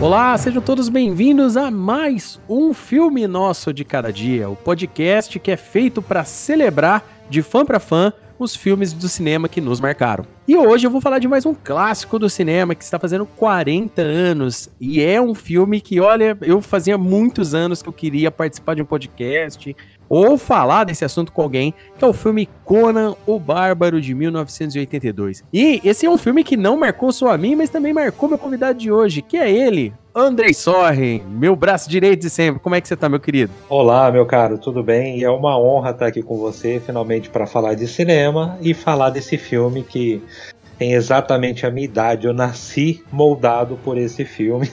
Olá, sejam todos bem-vindos a mais um filme nosso de cada dia, o podcast que é feito para celebrar de fã para fã os filmes do cinema que nos marcaram. E hoje eu vou falar de mais um clássico do cinema que está fazendo 40 anos e é um filme que, olha, eu fazia muitos anos que eu queria participar de um podcast, ou falar desse assunto com alguém, que é o filme Conan o Bárbaro de 1982. E esse é um filme que não marcou só a mim, mas também marcou meu convidado de hoje, que é ele, Andrei Sorren, meu braço direito de sempre. Como é que você tá, meu querido? Olá, meu caro, tudo bem? E é uma honra estar aqui com você, finalmente, para falar de cinema e falar desse filme que tem exatamente a minha idade. Eu nasci moldado por esse filme.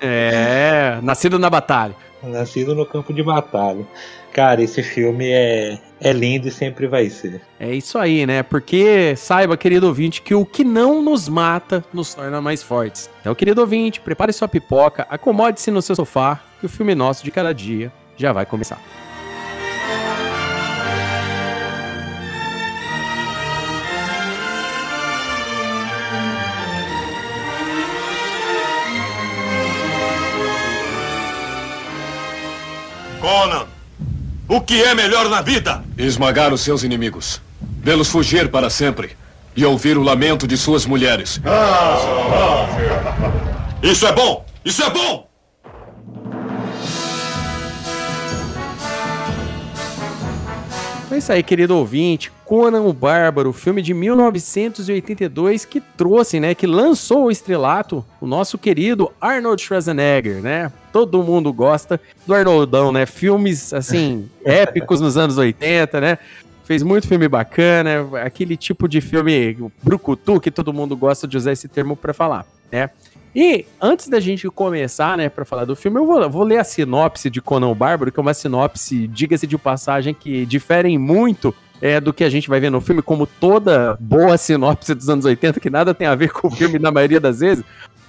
é, nascido na batalha. Nascido no campo de batalha. Cara, esse filme é, é lindo e sempre vai ser. É isso aí, né? Porque saiba, querido ouvinte, que o que não nos mata nos torna mais fortes. Então, querido ouvinte, prepare sua pipoca, acomode-se no seu sofá, que o filme nosso de cada dia já vai começar. Conan, o que é melhor na vida? Esmagar os seus inimigos, vê-los fugir para sempre e ouvir o lamento de suas mulheres. Isso é bom! Isso é bom! É isso aí, querido ouvinte. Conan o Bárbaro, filme de 1982 que trouxe, né, que lançou o estrelato, o nosso querido Arnold Schwarzenegger, né? Todo mundo gosta do Arnoldão, né? Filmes, assim, épicos nos anos 80, né? Fez muito filme bacana, aquele tipo de filme brucutu que todo mundo gosta de usar esse termo para falar, né? E antes da gente começar, né, para falar do filme, eu vou, vou, ler a sinopse de Conan o Bárbaro, que é uma sinopse, diga-se de passagem, que diferem muito é, do que a gente vai ver no filme, como toda boa sinopse dos anos 80, que nada tem a ver com o filme na maioria das vezes.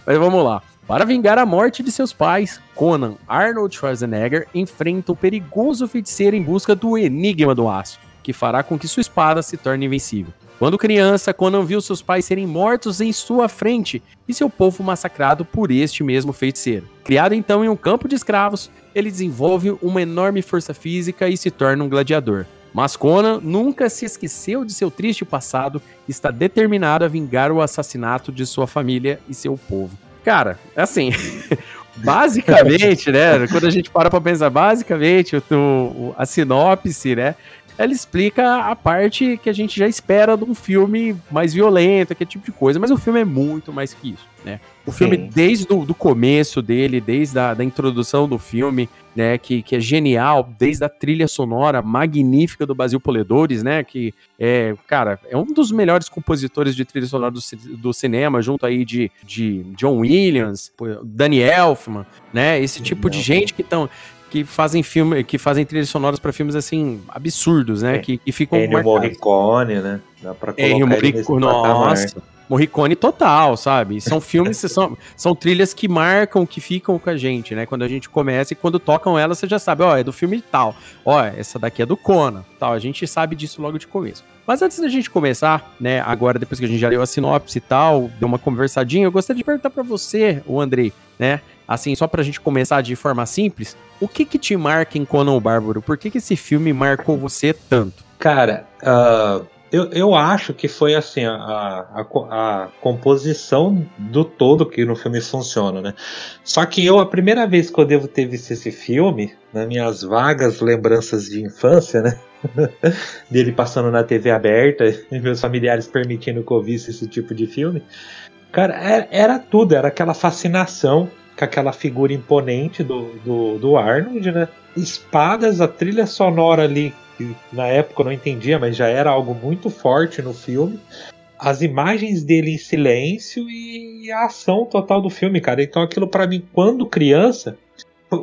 Mas vamos lá. Para vingar a morte de seus pais, Conan Arnold Schwarzenegger enfrenta o perigoso feiticeiro em busca do Enigma do Aço, que fará com que sua espada se torne invencível. Quando criança, Conan viu seus pais serem mortos em sua frente e seu povo massacrado por este mesmo feiticeiro. Criado então em um campo de escravos, ele desenvolve uma enorme força física e se torna um gladiador. Mas Conan nunca se esqueceu de seu triste passado e está determinado a vingar o assassinato de sua família e seu povo. Cara, assim, basicamente, né? Quando a gente para pra pensar, basicamente, o, a sinopse, né? Ela explica a parte que a gente já espera de um filme mais violento, aquele tipo de coisa, mas o filme é muito mais que isso, né? O Sim. filme, desde o começo dele, desde a da introdução do filme, né, que, que é genial, desde a trilha sonora magnífica do Basil Poledores, né, que é, cara, é um dos melhores compositores de trilha sonora do, do cinema, junto aí de, de John Williams, Danny Elfman, né, esse tipo de gente que estão que fazem filme, que fazem trilhas sonoras para filmes assim absurdos, né? É. Que, que ficam Ennio Morricone, né? Dá pra colocar Ennio Morricone, nossa. Morricone total, sabe? São filmes, são, são trilhas que marcam, que ficam com a gente, né? Quando a gente começa e quando tocam elas, você já sabe, ó, é do filme tal. Ó, essa daqui é do Conan, tal. A gente sabe disso logo de começo. Mas antes da gente começar, né, agora depois que a gente já leu a sinopse e tal, deu uma conversadinha, eu gostaria de perguntar para você, o Andrei, né? Assim, só pra gente começar de forma simples, o que que te marca em Conan o Bárbaro? Por que que esse filme marcou você tanto? Cara, uh, eu, eu acho que foi assim, a, a, a, composição do todo que no filme funciona, né? Só que eu, a primeira vez que eu devo ter visto esse filme, nas minhas vagas lembranças de infância, né? dele passando na TV aberta e meus familiares permitindo que eu visse esse tipo de filme. Cara, era, era tudo, era aquela fascinação com aquela figura imponente do, do, do Arnold, né? Espadas, a trilha sonora ali, que na época eu não entendia, mas já era algo muito forte no filme. As imagens dele em silêncio e a ação total do filme, cara. Então aquilo para mim, quando criança,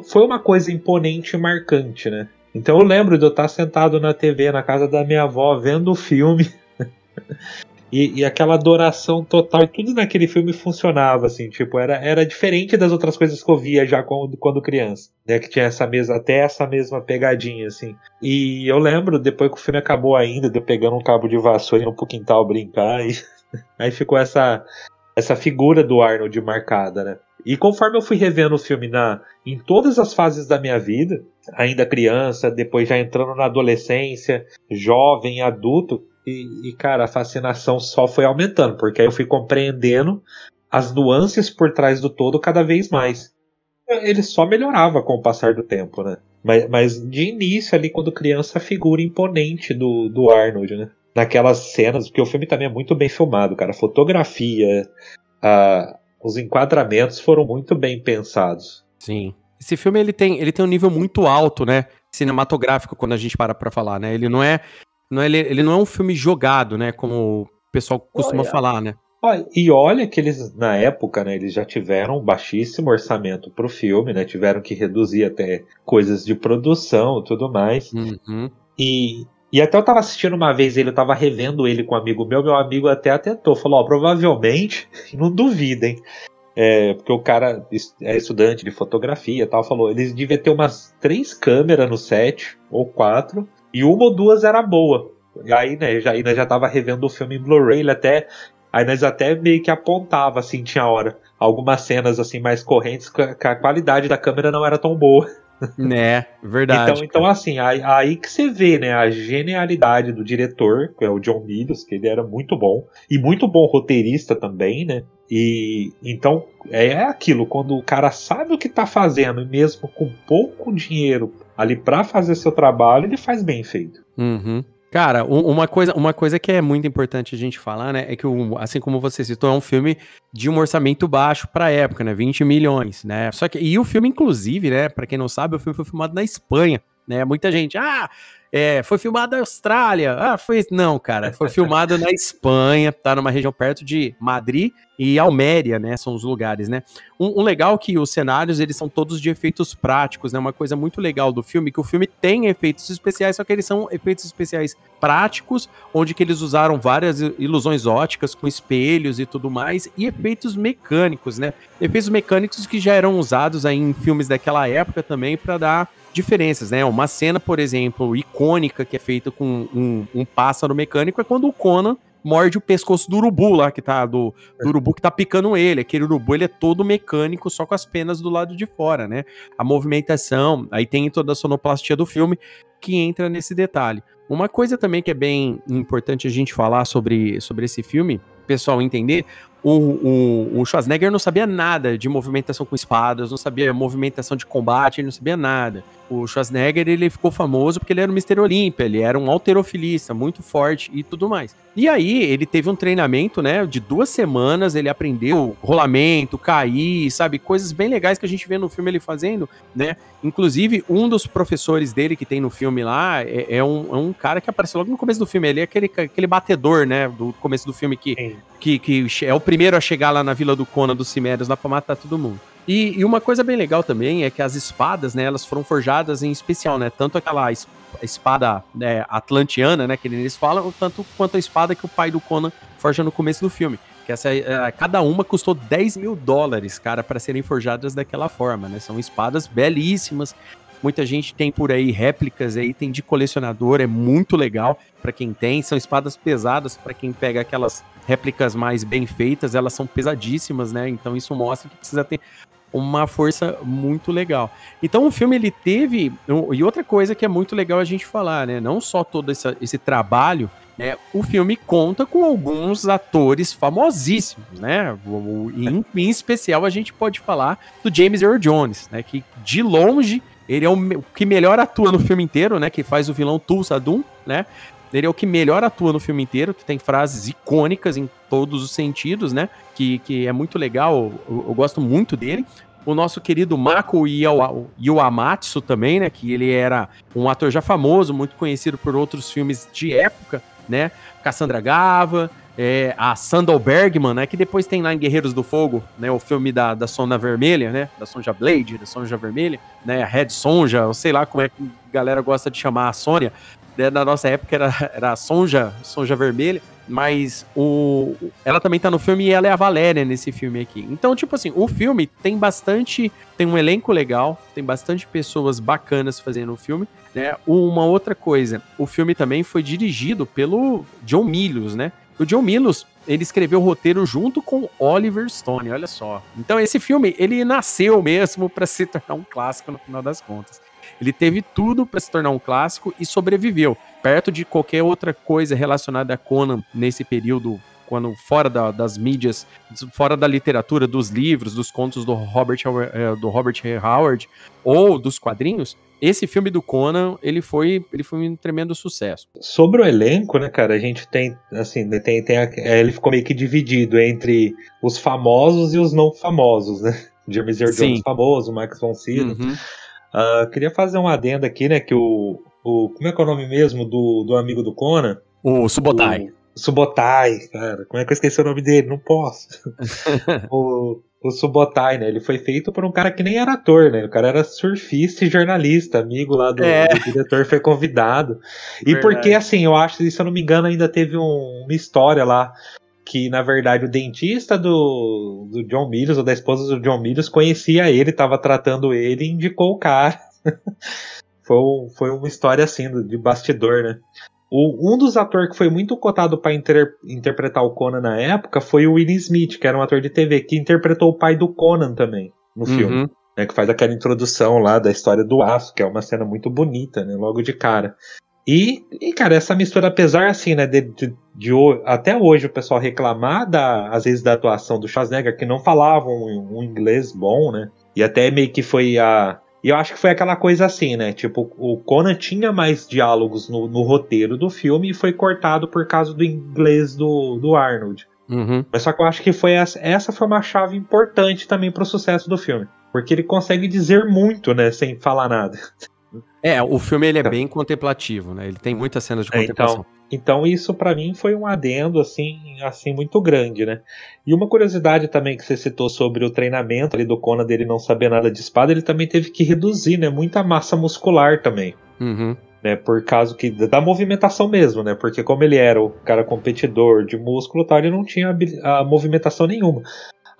foi uma coisa imponente e marcante, né? Então eu lembro de eu estar sentado na TV na casa da minha avó vendo o filme E, e, aquela adoração total, tudo naquele filme funcionava, assim, tipo, era, era diferente das outras coisas que eu via já quando, quando criança, né, que tinha essa mesma, até essa mesma pegadinha, assim. E eu lembro, depois que o filme acabou ainda, de eu pegando um cabo de vassoura indo pro quintal brincar, e aí ficou essa, essa figura do Arnold marcada, né? E conforme eu fui revendo o filme na, em todas as fases da minha vida, ainda criança, depois já entrando na adolescência, jovem, adulto, e, e, cara, a fascinação só foi aumentando, porque aí eu fui compreendendo as nuances por trás do todo cada vez mais. Ele só melhorava com o passar do tempo, né? Mas, mas de início, ali, quando criança, a figura imponente do, do Arnold, né? Naquelas cenas, porque o filme também é muito bem filmado, cara. A fotografia, a, os enquadramentos foram muito bem pensados. Sim. Esse filme ele tem, ele tem um nível muito alto, né? Cinematográfico, quando a gente para pra falar, né? Ele não é. Não é ele, ele não é um filme jogado, né? Como o pessoal costuma olha, falar, né? Olha, e olha que eles, na época, né, eles já tiveram um baixíssimo orçamento pro filme, né? Tiveram que reduzir até coisas de produção e tudo mais. Uhum. E, e até eu tava assistindo uma vez ele, eu tava revendo ele com um amigo meu, meu amigo até atentou, falou, ó, provavelmente, não duvidem, é, porque o cara é estudante de fotografia e tal, falou, eles deviam ter umas três câmeras no set, ou quatro, e uma ou duas era boa. E aí, né, já, ainda já tava revendo o filme em Blu-ray, ele até. Aí nós até meio que apontava, assim, tinha hora. Algumas cenas, assim, mais correntes, que a qualidade da câmera não era tão boa. Né, verdade. Então, então assim, aí, aí, que você vê, né, a genialidade do diretor, que é o John Milius, que ele era muito bom, e muito bom roteirista também, né? E então é aquilo, quando o cara sabe o que tá fazendo, e mesmo com pouco dinheiro ali para fazer seu trabalho, ele faz bem feito. Uhum. Cara, uma coisa, uma coisa que é muito importante a gente falar, né, é que, assim como você citou, é um filme de um orçamento baixo pra época, né, 20 milhões, né, só que, e o filme, inclusive, né, pra quem não sabe, o filme foi filmado na Espanha, né, muita gente, ah, é, foi filmado na Austrália. Ah, foi. Não, cara. Foi filmado na Espanha, tá numa região perto de Madrid e Alméria, né? São os lugares, né? Um, um, legal que os cenários, eles são todos de efeitos práticos, né? Uma coisa muito legal do filme, que o filme tem efeitos especiais, só que eles são efeitos especiais práticos, onde que eles usaram várias ilusões óticas com espelhos e tudo mais, e efeitos mecânicos, né? Efeitos mecânicos que já eram usados aí em filmes daquela época também para dar diferenças, né? Uma cena, por exemplo, icônica que é feita com um, um pássaro mecânico é quando o Conan morde o pescoço do urubu lá, que tá, do, do, urubu que tá picando ele. Aquele urubu, ele é todo mecânico, só com as penas do lado de fora, né? A movimentação, aí tem toda a sonoplastia do filme que entra nesse detalhe. Uma coisa também que é bem importante a gente falar sobre, sobre esse filme, pessoal entender, o, o, o, Schwarzenegger não sabia nada de movimentação com espadas, não sabia movimentação de combate, ele não sabia nada. O Schwarzenegger ele ficou famoso porque ele era o Mr. Olympia, ele era um alterofilista muito forte e tudo mais. E aí ele teve um treinamento, né, de duas semanas, ele aprendeu rolamento, cair, sabe, coisas bem legais que a gente vê no filme ele fazendo, né. Inclusive um dos professores dele que tem no filme lá é, é, um, é um, cara que aparece logo no começo do filme, ele é aquele, aquele batedor, né, do começo do filme que, que, que é o primeiro a chegar lá na Vila do Conan dos Cimérios lá pra matar todo mundo. E, e, uma coisa bem legal também é que as espadas, né, elas foram forjadas em especial, né? Tanto aquela espada né, atlantiana, né, que eles falam, tanto quanto a espada que o pai do Conan forja no começo do filme. Que essa, é, cada uma custou 10 mil dólares, cara, para serem forjadas daquela forma, né? São espadas belíssimas. Muita gente tem por aí réplicas aí, tem de colecionador, é muito legal para quem tem. São espadas pesadas para quem pega aquelas réplicas mais bem feitas, elas são pesadíssimas, né? Então isso mostra que precisa ter uma força muito legal. Então o filme ele teve e outra coisa que é muito legal a gente falar, né? Não só todo esse, esse trabalho, né? O filme conta com alguns atores famosíssimos, né? Em, em especial a gente pode falar do James Earl Jones, né? Que de longe ele é o que melhor atua no filme inteiro, né? Que faz o vilão Tulsa Doom, né? Ele é o que melhor atua no filme inteiro, que tem frases icônicas em todos os sentidos, né? Que, que é muito legal, eu, eu gosto muito dele. O nosso querido Mako Iwamatsu também, né? Que ele era um ator já famoso, muito conhecido por outros filmes de época, né? Cassandra Gava, é, a Sandal Bergman, né? Que depois tem lá em Guerreiros do Fogo, né? O filme da, da Sonja Vermelha, né? Da Sonja Blade, da Sonja Vermelha, né? A Red Sonja, sei lá como é que a galera gosta de chamar a Sônia né, na nossa época era, era a Sonja, Sonja Vermelha, mas o, ela também tá no filme e ela é a Valéria nesse filme aqui. Então, tipo assim, o filme tem bastante, tem um elenco legal, tem bastante pessoas bacanas fazendo o filme, né? Uma outra coisa, o filme também foi dirigido pelo John Milius, né? O John Milos, ele escreveu o roteiro junto com Oliver Stone, olha só. Então esse filme, ele nasceu mesmo para se tornar um clássico no final das contas. Ele teve tudo para se tornar um clássico e sobreviveu. Perto de qualquer outra coisa relacionada a Conan nesse período quando fora da, das mídias, fora da literatura, dos livros, dos contos do Robert, eh, do Robert Howard ou dos quadrinhos, esse filme do Conan, ele foi, ele foi um tremendo sucesso. Sobre o elenco, né, cara, a gente tem, assim, né, tem, tem a, é, ele ficou meio que dividido entre os famosos e os não famosos, né? James Earl Jones famoso, Max von Sydow. Uhum. Uh, queria fazer um adendo aqui, né, que o, o como é que é o nome mesmo do, do amigo do Conan? O Subotai. O Subotai, cara, como é que eu esqueci o nome dele? Não posso. o, o Subotai, né? Ele foi feito por um cara que nem era ator, né? O cara era surfista e jornalista, amigo lá do, é. do diretor, foi convidado. E Verdade. porque, assim, eu acho, se eu não me engano, ainda teve um, uma história lá que, na verdade, o dentista do, do John Mills, ou da esposa do John Mills, conhecia ele, estava tratando ele e indicou o cara. foi, foi uma história assim, de bastidor, né? O, um dos atores que foi muito cotado para inter, interpretar o Conan na época foi o Willie Smith, que era um ator de TV, que interpretou o pai do Conan também no uhum. filme. Né, que faz aquela introdução lá da história do aço, que é uma cena muito bonita, né, logo de cara. E, e, cara, essa mistura, apesar assim, né, de, de, de, até hoje o pessoal reclamar da, às vezes da atuação do Schwarzenegger, que não falavam um, um inglês bom, né, e até meio que foi a, e eu acho que foi aquela coisa assim, né? Tipo, o Conan tinha mais diálogos no, no roteiro do filme e foi cortado por causa do inglês do, do Arnold. Uhum. Mas só que eu acho que foi essa, essa foi uma chave importante também para o sucesso do filme. Porque ele consegue dizer muito, né? Sem falar nada. É, o filme ele é então. bem contemplativo, né? Ele tem muitas cenas de é, contemplação. Então, então isso para mim foi um adendo assim, assim muito grande, né? E uma curiosidade também que você citou sobre o treinamento ali do Conan dele não saber nada de espada, ele também teve que reduzir, né? Muita massa muscular também. Uhum. Né, por causa que da movimentação mesmo, né? Porque como ele era o cara competidor de músculo, tal, ele não tinha a movimentação nenhuma.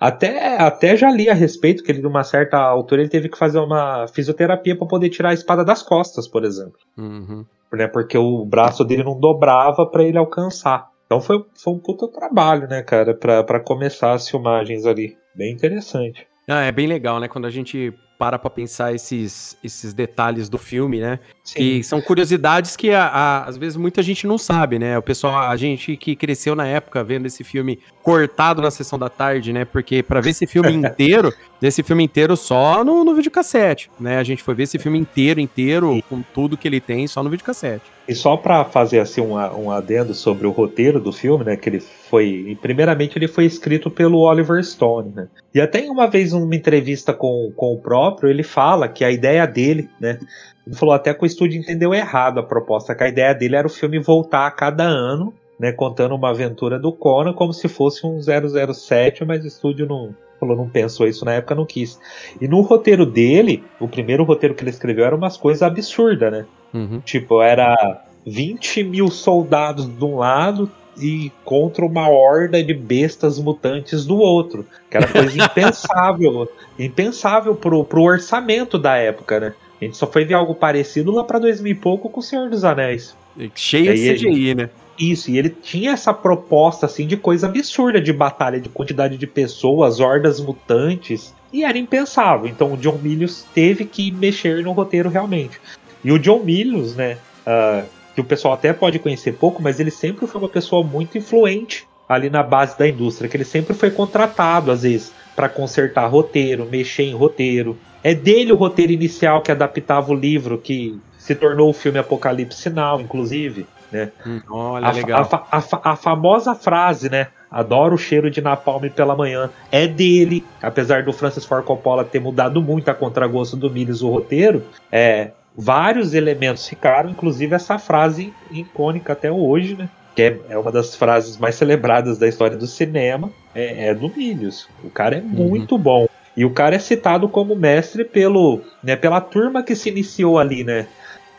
Até, até já li a respeito que ele, de uma certa altura, ele teve que fazer uma fisioterapia para poder tirar a espada das costas, por exemplo. Uhum. Né, porque o braço dele não dobrava para ele alcançar. Então foi, foi um puta trabalho, né, cara, para começar as filmagens ali. Bem interessante. Ah, é bem legal, né? Quando a gente para pra pensar esses, esses detalhes do filme, né? Sim. Que são curiosidades que a, a, às vezes muita gente não sabe, né? O pessoal, a gente que cresceu na época vendo esse filme cortado na sessão da tarde, né? Porque para ver esse filme inteiro, esse filme inteiro só no, no videocassete, né? A gente foi ver esse filme inteiro, inteiro, com tudo que ele tem, só no videocassete. E só para fazer assim um, um adendo sobre o roteiro do filme, né? Que ele foi. Primeiramente, ele foi escrito pelo Oliver Stone, né? E até uma vez, numa entrevista com, com o próprio, ele fala que a ideia dele, né? Ele falou até que o estúdio entendeu errado a proposta, que a ideia dele era o filme voltar a cada ano, né? Contando uma aventura do Conan como se fosse um 007, mas o estúdio não, falou, não pensou isso na época, não quis. E no roteiro dele, o primeiro roteiro que ele escreveu era umas coisas absurdas, né? Uhum. Tipo, era 20 mil soldados de um lado e contra uma horda de bestas mutantes do outro. Que era coisa impensável. impensável pro, pro orçamento da época, né? A gente só foi ver algo parecido lá pra 2000 e pouco com o Senhor dos Anéis. Cheio de CGI, né? Isso, e ele tinha essa proposta assim de coisa absurda de batalha, de quantidade de pessoas, hordas mutantes, e era impensável. Então o John Milius teve que mexer no roteiro realmente. E o John Milius, né, uh, que o pessoal até pode conhecer pouco, mas ele sempre foi uma pessoa muito influente ali na base da indústria, que ele sempre foi contratado, às vezes, para consertar roteiro, mexer em roteiro. É dele o roteiro inicial que adaptava o livro, que se tornou o filme Apocalipse Sinal, inclusive. Né? Hum, olha, a, legal. A, a, a, famosa frase, né? Adoro o cheiro de napalm pela manhã. É dele, apesar do Francis Ford Coppola ter mudado muito a contragosto do Miles o roteiro. É, vários elementos ficaram, inclusive essa frase icônica até hoje, né? Que é, é uma das frases mais celebradas da história do cinema, é, é do Milius. O cara é uhum. muito bom. E o cara é citado como mestre pelo, né, pela turma que se iniciou ali, né?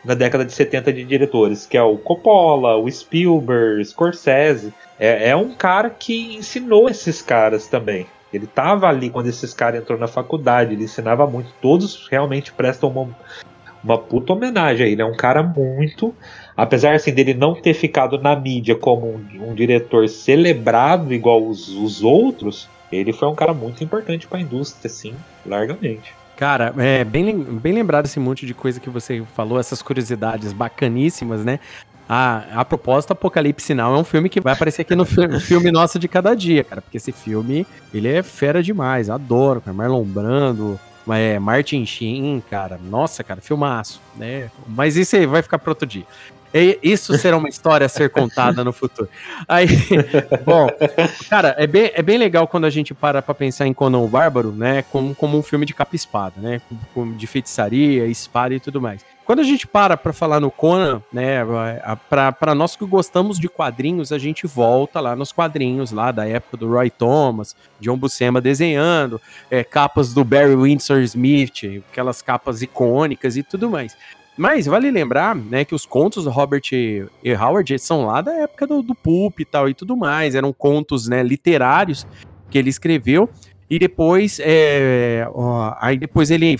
Na década de 70 de diretores, que é o Coppola, o Spielberg, Scorsese. É, é um cara que ensinou esses caras também. Ele estava ali quando esses caras entrou na faculdade, ele ensinava muito. Todos realmente prestam uma, uma puta homenagem a ele. É um cara muito. Apesar assim, dele não ter ficado na mídia como um, um diretor celebrado igual os, os outros, ele foi um cara muito importante para a indústria, assim, largamente. Cara, é bem, bem lembrado esse monte de coisa que você falou, essas curiosidades bacaníssimas, né? A, a propósito, Apocalipse Now é um filme que vai aparecer aqui no filme, filme nosso de cada dia, cara. Porque esse filme, ele é fera demais. Adoro, cara. Marlon Brando, é, Martin Sheen, cara. Nossa, cara, filmaço, né? Mas isso aí vai ficar para outro dia. Isso será uma história a ser contada no futuro. Aí, bom, cara, é bem, é bem legal quando a gente para pra pensar em Conan o Bárbaro, né? Como, como um filme de capa espada, né? De feitiçaria, espada e tudo mais. Quando a gente para para falar no Conan, né, para nós que gostamos de quadrinhos, a gente volta lá nos quadrinhos lá da época do Roy Thomas, John Buscema desenhando, é, capas do Barry Windsor Smith, aquelas capas icônicas e tudo mais. Mas vale lembrar, né, que os contos do Robert E. Howard são lá da época do, do Pulp e tal e tudo mais. Eram contos, né, literários que ele escreveu. E depois, é, ó, aí depois ele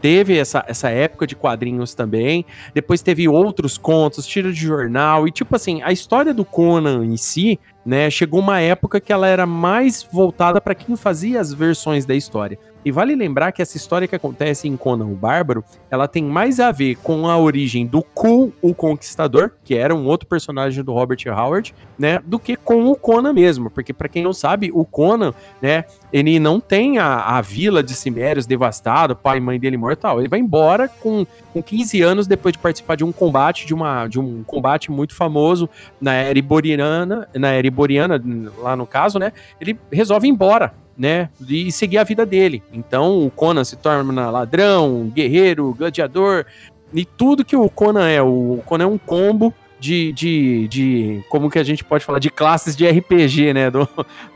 teve essa, essa época de quadrinhos também. Depois teve outros contos, tiro de jornal. E, tipo assim, a história do Conan em si, né, chegou uma época que ela era mais voltada para quem fazia as versões da história. E vale lembrar que essa história que acontece em Conan o Bárbaro, ela tem mais a ver com a origem do Ku, o Conquistador, que era um outro personagem do Robert Howard, né, do que com o Conan mesmo, porque para quem não sabe, o Conan, né, ele não tem a, a vila de Cimérios devastada, pai e mãe dele mortal, ele vai embora com, com 15 anos depois de participar de um combate, de, uma, de um combate muito famoso na era iboriana, na era iboriana, lá no caso, né, ele resolve ir embora, né? E seguir a vida dele. Então o Conan se torna ladrão, guerreiro, gladiador, e tudo que o Conan é. O Conan é um combo de, de, de como que a gente pode falar de classes de RPG, né, do,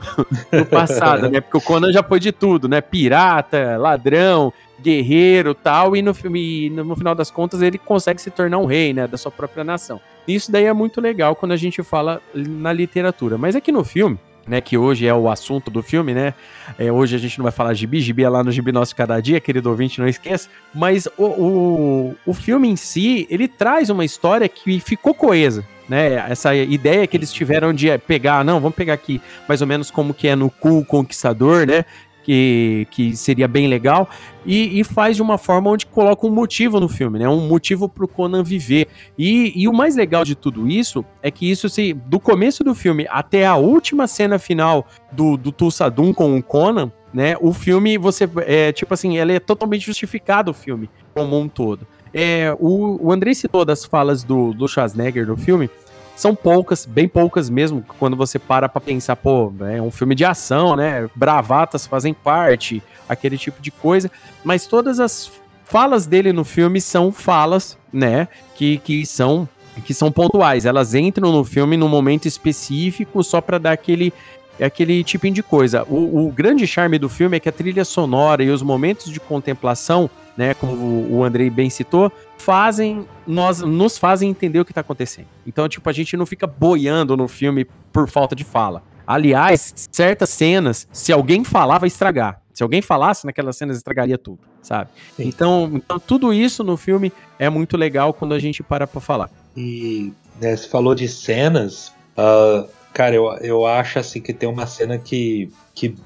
do passado, né? Porque o Conan já foi de tudo, né? Pirata, ladrão, guerreiro, tal, e no filme, no final das contas ele consegue se tornar um rei, né, da sua própria nação. Isso daí é muito legal quando a gente fala na literatura. Mas aqui no filme, né, que hoje é o assunto do filme, né? É, hoje a gente não vai falar gibi, gibi é lá no Gibi Nosso Cada Dia, querido ouvinte, não esqueça. Mas o, o, o filme em si, ele traz uma história que ficou coesa, né? Essa ideia que eles tiveram de pegar, não, vamos pegar aqui mais ou menos como que é no Cu Conquistador, né? Que, que seria bem legal, e, e, faz de uma forma onde coloca um motivo no filme, né? Um motivo pro Conan viver. E, e o mais legal de tudo isso é que isso, se, do começo do filme até a última cena final do, do Tulsadum com o Conan, né? O filme, você, é, tipo assim, ele é totalmente justificado o filme, como um todo. É, o, o Andrei citou das falas do, do Schwarzenegger no filme, são poucas, bem poucas mesmo, quando você para pra pensar, pô, é um filme de ação, né? Bravatas fazem parte, aquele tipo de coisa. Mas todas as falas dele no filme são falas, né? Que, que são que são pontuais. Elas entram no filme num momento específico só para dar aquele aquele tipo de coisa. O, o grande charme do filme é que a trilha sonora e os momentos de contemplação né, como o Andrei bem citou, fazem nós nos fazem entender o que está acontecendo. Então, tipo, a gente não fica boiando no filme por falta de fala. Aliás, certas cenas, se alguém falar, vai estragar. Se alguém falasse naquelas cenas, estragaria tudo, sabe? Então, então, tudo isso no filme é muito legal quando a gente para pra falar. E né, você falou de cenas, uh, cara, eu, eu acho assim que tem uma cena que, que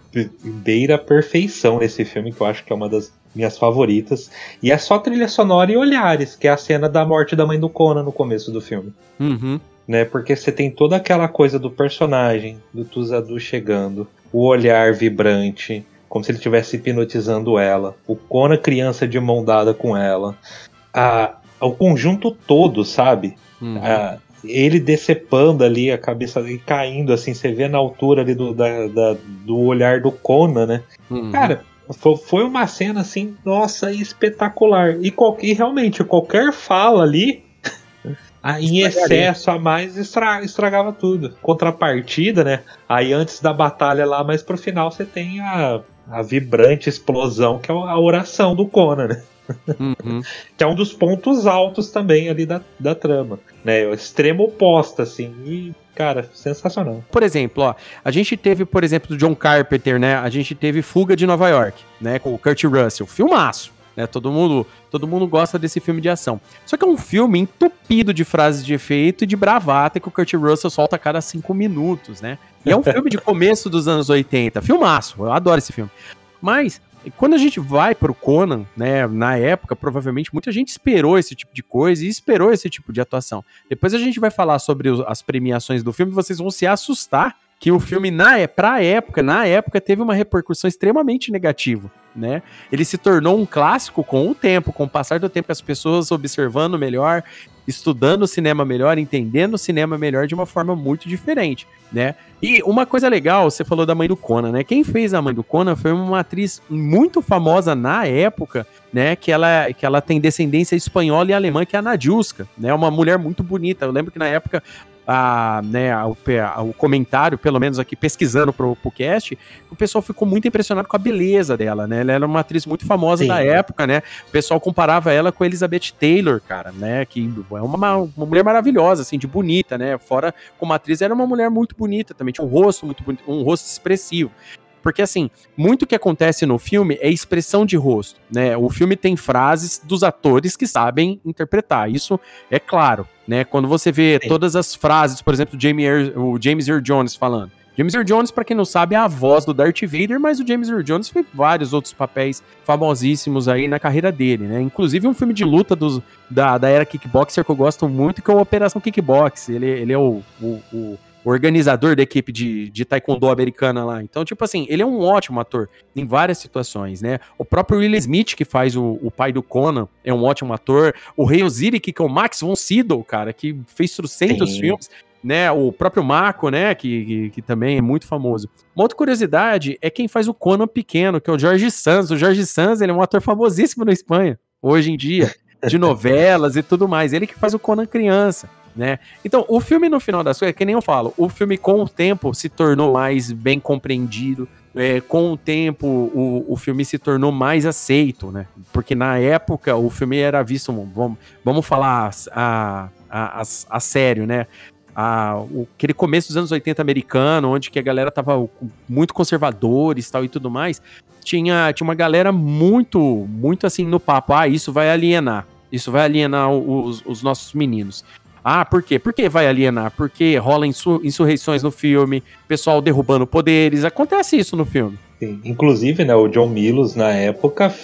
beira a perfeição nesse filme, que eu acho que é uma das minhas favoritas. E é só trilha sonora e olhares, que é a cena da morte da mãe do Conan no começo do filme. Uhum. Né, porque você tem toda aquela coisa do personagem, do Tuzadu chegando, o olhar vibrante, como se ele estivesse hipnotizando ela, o Conan criança de mão dada com ela, a, o conjunto todo, sabe? Uhum. A, ele decepando ali a cabeça dele caindo, assim, você vê na altura ali do, da, da do olhar do Conan, né? Uhum. Cara, foi uma cena assim, nossa, espetacular. E, e realmente, qualquer fala ali, em excesso a mais, estra, estragava tudo. Contrapartida, né? Aí antes da batalha lá, mas pro final você tem a, a vibrante explosão, que é a oração do Conan, né? Uhum. que é um dos pontos altos também ali da, da trama. Né? O extremo oposto, assim. E Cara, sensacional. Por exemplo, ó, a gente teve, por exemplo, do John Carpenter, né? A gente teve Fuga de Nova York, né? Com o Kurt Russell. Filmaço. né? Todo mundo, todo mundo gosta desse filme de ação. Só que é um filme entupido de frases de efeito e de bravata que o Kurt Russell solta a cada cinco minutos, né? E é um filme de começo dos anos 80. Filmaço, eu adoro esse filme. Mas quando a gente vai pro Conan, né, na época, provavelmente muita gente esperou esse tipo de coisa e esperou esse tipo de atuação. Depois a gente vai falar sobre as premiações do filme, vocês vão se assustar que o filme, na, é, pra época, na época, teve uma repercussão extremamente negativa, né? Ele se tornou um clássico com o tempo, com o passar do tempo, as pessoas observando melhor, estudando o cinema melhor, entendendo o cinema melhor de uma forma muito diferente, né? E uma coisa legal, você falou da mãe do Conan, né? Quem fez a mãe do Conan foi uma atriz muito famosa na época, né? Que ela, que ela tem descendência espanhola e alemã, que é a Nadiuska, né? Uma mulher muito bonita. Eu lembro que na época a, né, a, o comentário, pelo menos aqui pesquisando pro, pro cast, o pessoal ficou muito impressionado com a beleza dela, né? Ela era uma atriz muito famosa Sim. da época, né? O pessoal comparava ela com a Elizabeth Taylor, cara, né? Que é uma, uma mulher maravilhosa, assim, de bonita, né? Fora como atriz, era uma mulher muito bonita também, tinha um rosto muito bonito, um rosto expressivo. Porque, assim, muito que acontece no filme é expressão de rosto, né? O filme tem frases dos atores que sabem interpretar, isso é claro, né? Quando você vê Sim. todas as frases, por exemplo, Jamie o James Earl Jones falando. James Earl Jones, para quem não sabe, é a voz do Darth Vader, mas o James Earl Jones fez vários outros papéis famosíssimos aí na carreira dele, né? Inclusive um filme de luta dos, da, da era kickboxer que eu gosto muito, que é o Operação Kickbox. Ele, ele é o, o, o organizador da equipe de, de taekwondo americana lá. Então, tipo assim, ele é um ótimo ator em várias situações, né? O próprio Will Smith, que faz o, o pai do Conan, é um ótimo ator. O Rei Osiris, que é o Max von Sydow, cara, que fez trocentos Sim. filmes né? O próprio Mako, né? Que, que, que, também é muito famoso. Uma outra curiosidade é quem faz o Conan pequeno, que é o Jorge Sanz. O Jorge Sanz, ele é um ator famosíssimo na Espanha, hoje em dia, de novelas e tudo mais. Ele que faz o Conan criança né? Então, o filme, no final das coisas, que nem eu falo, o filme com o tempo se tornou mais bem compreendido, é, com o tempo o, o filme se tornou mais aceito, né? Porque na época o filme era visto, vamos, vamos falar a, a, a, a sério, né? A, o, aquele começo dos anos 80 americano, onde que a galera tava muito conservadores tal e tudo mais, tinha, tinha uma galera muito, muito assim no papo, ah, isso vai alienar, isso vai alienar os, os nossos meninos. Ah, por quê? Por que vai alienar? Porque rola insurreições no filme, pessoal derrubando poderes. Acontece isso no filme. Sim. Inclusive, né, o John Milos, na época,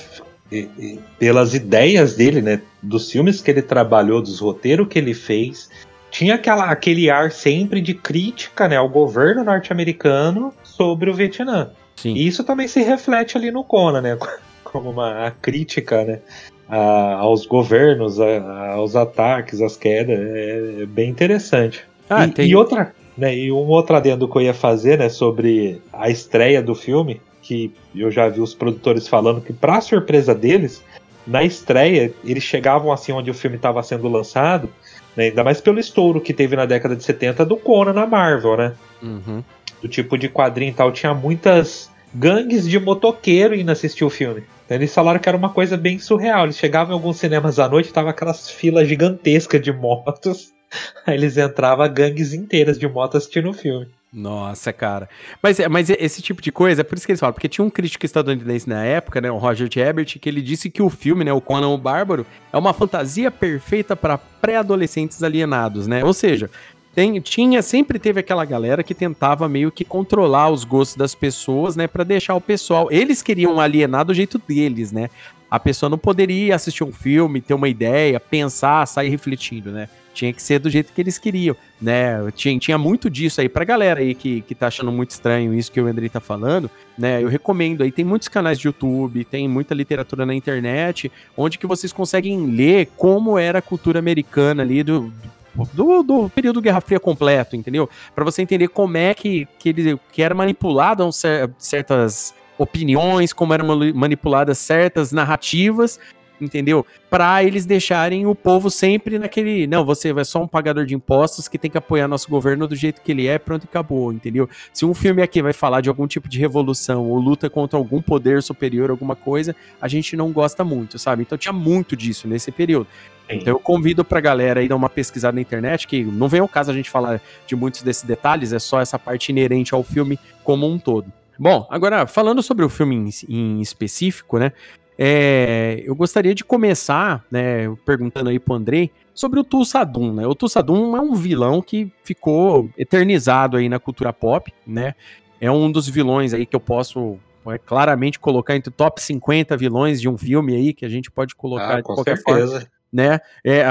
e, e, pelas ideias dele, né, dos filmes que ele trabalhou, dos roteiros que ele fez, tinha aquela, aquele ar sempre de crítica né, ao governo norte-americano sobre o Vietnã. Sim. E isso também se reflete ali no Conan, né? Como uma crítica, né? A, aos governos, a, aos ataques, às quedas. É, é bem interessante. Ah, e, tem... e, outra, né, e um outro adendo que eu ia fazer, né, sobre a estreia do filme, que eu já vi os produtores falando que, para surpresa deles, na estreia, eles chegavam assim onde o filme estava sendo lançado, né, ainda mais pelo estouro que teve na década de 70 do Conan na Marvel, né? Uhum. Do tipo de quadrinho e tal, tinha muitas gangues de motoqueiro indo assistir o filme. Eles falaram que era uma coisa bem surreal. Eles chegavam em alguns cinemas à noite, tava aquelas filas gigantescas de motos. Aí eles entravam gangues inteiras de motos assistindo o filme. Nossa, cara. Mas, mas esse tipo de coisa, é por isso que eles falam, porque tinha um crítico estadunidense na época, né, o Roger Ebert, que ele disse que o filme, né, o Conan o Bárbaro, é uma fantasia perfeita para pré-adolescentes alienados, né? Ou seja, tem, tinha, sempre teve aquela galera que tentava meio que controlar os gostos das pessoas, né, para deixar o pessoal, eles queriam alienar do jeito deles, né? A pessoa não poderia assistir um filme, ter uma ideia, pensar, sair refletindo, né? Tinha que ser do jeito que eles queriam, né? Tinha, tinha muito disso aí pra galera aí que, que tá achando muito estranho isso que o Andrei tá falando, né? Eu recomendo aí, tem muitos canais de YouTube, tem muita literatura na internet, onde que vocês conseguem ler como era a cultura americana ali do, do, do período Guerra Fria completo, entendeu? Para você entender como é que, que, ele, que era manipulado certas opiniões, como eram manipuladas certas narrativas, entendeu? Para eles deixarem o povo sempre naquele, não, você é só um pagador de impostos que tem que apoiar nosso governo do jeito que ele é, pronto e acabou, entendeu? Se um filme aqui vai falar de algum tipo de revolução ou luta contra algum poder superior, alguma coisa, a gente não gosta muito, sabe? Então tinha muito disso nesse período. Então eu convido pra galera aí dar uma pesquisada na internet, que não vem ao caso a gente falar de muitos desses detalhes, é só essa parte inerente ao filme como um todo. Bom, agora falando sobre o filme em, em específico, né? É, eu gostaria de começar, né, perguntando aí pro Andrei sobre o Tulsadum, né? O Tulsadum é um vilão que ficou eternizado aí na cultura pop, né? É um dos vilões aí que eu posso é, claramente colocar entre o top 50 vilões de um filme aí que a gente pode colocar ah, de qualquer certeza. forma né? É,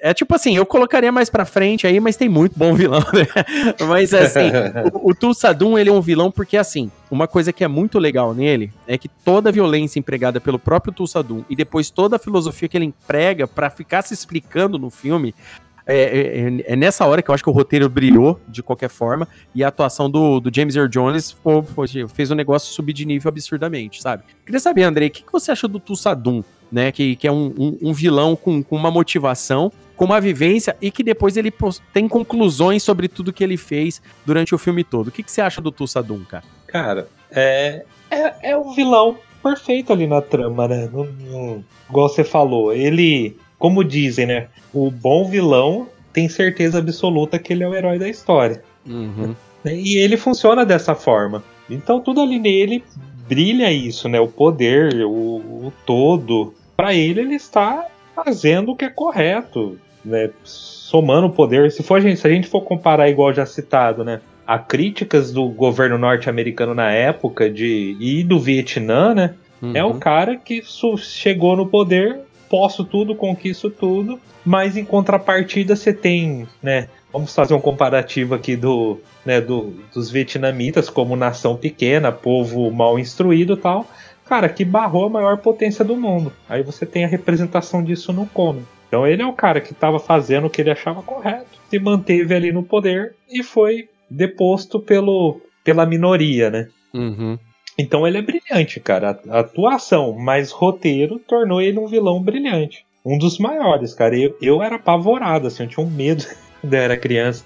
é tipo assim, eu colocaria mais pra frente aí, mas tem muito bom vilão, né? Mas assim, o, o Tulsadum, ele é um vilão porque, assim, uma coisa que é muito legal nele é que toda a violência empregada pelo próprio Tulsadum e depois toda a filosofia que ele emprega para ficar se explicando no filme é, é, é, é, nessa hora que eu acho que o roteiro brilhou, de qualquer forma, e a atuação do, do James Earl Jones pô, pô, fez o negócio subir de nível absurdamente, sabe? Queria saber, Andrei, o que, que você acha do Tulsadum? Né? Que, que é um, um, um vilão com, com, uma motivação, com uma vivência e que depois ele tem conclusões sobre tudo que ele fez durante o filme todo. O que, que você acha do Tulsa Doom, cara? Cara, é, é, é o vilão perfeito ali na trama, né? No, igual você falou, ele, como dizem, né? O bom vilão tem certeza absoluta que ele é o herói da história. Uhum. E ele funciona dessa forma. Então tudo ali nele brilha isso, né? O poder, o, o todo. Para ele, ele está fazendo o que é correto, né? Somando o poder. Se, for, se a gente for comparar, igual já citado, né? A críticas do governo norte-americano na época de e do Vietnã, né? Uhum. É o cara que chegou no poder, posso tudo, conquisto tudo, mas em contrapartida você tem, né? Vamos fazer um comparativo aqui do né, do, dos vietnamitas como nação pequena, povo mal instruído e tal, cara, que barrou a maior potência do mundo. Aí você tem a representação disso no Conan. Então ele é o cara que estava fazendo o que ele achava correto, se manteve ali no poder e foi deposto pelo, pela minoria, né? Uhum. Então ele é brilhante, cara. A atuação mais roteiro tornou ele um vilão brilhante. Um dos maiores, cara. Eu, eu era apavorado, assim, eu tinha um medo quando eu era criança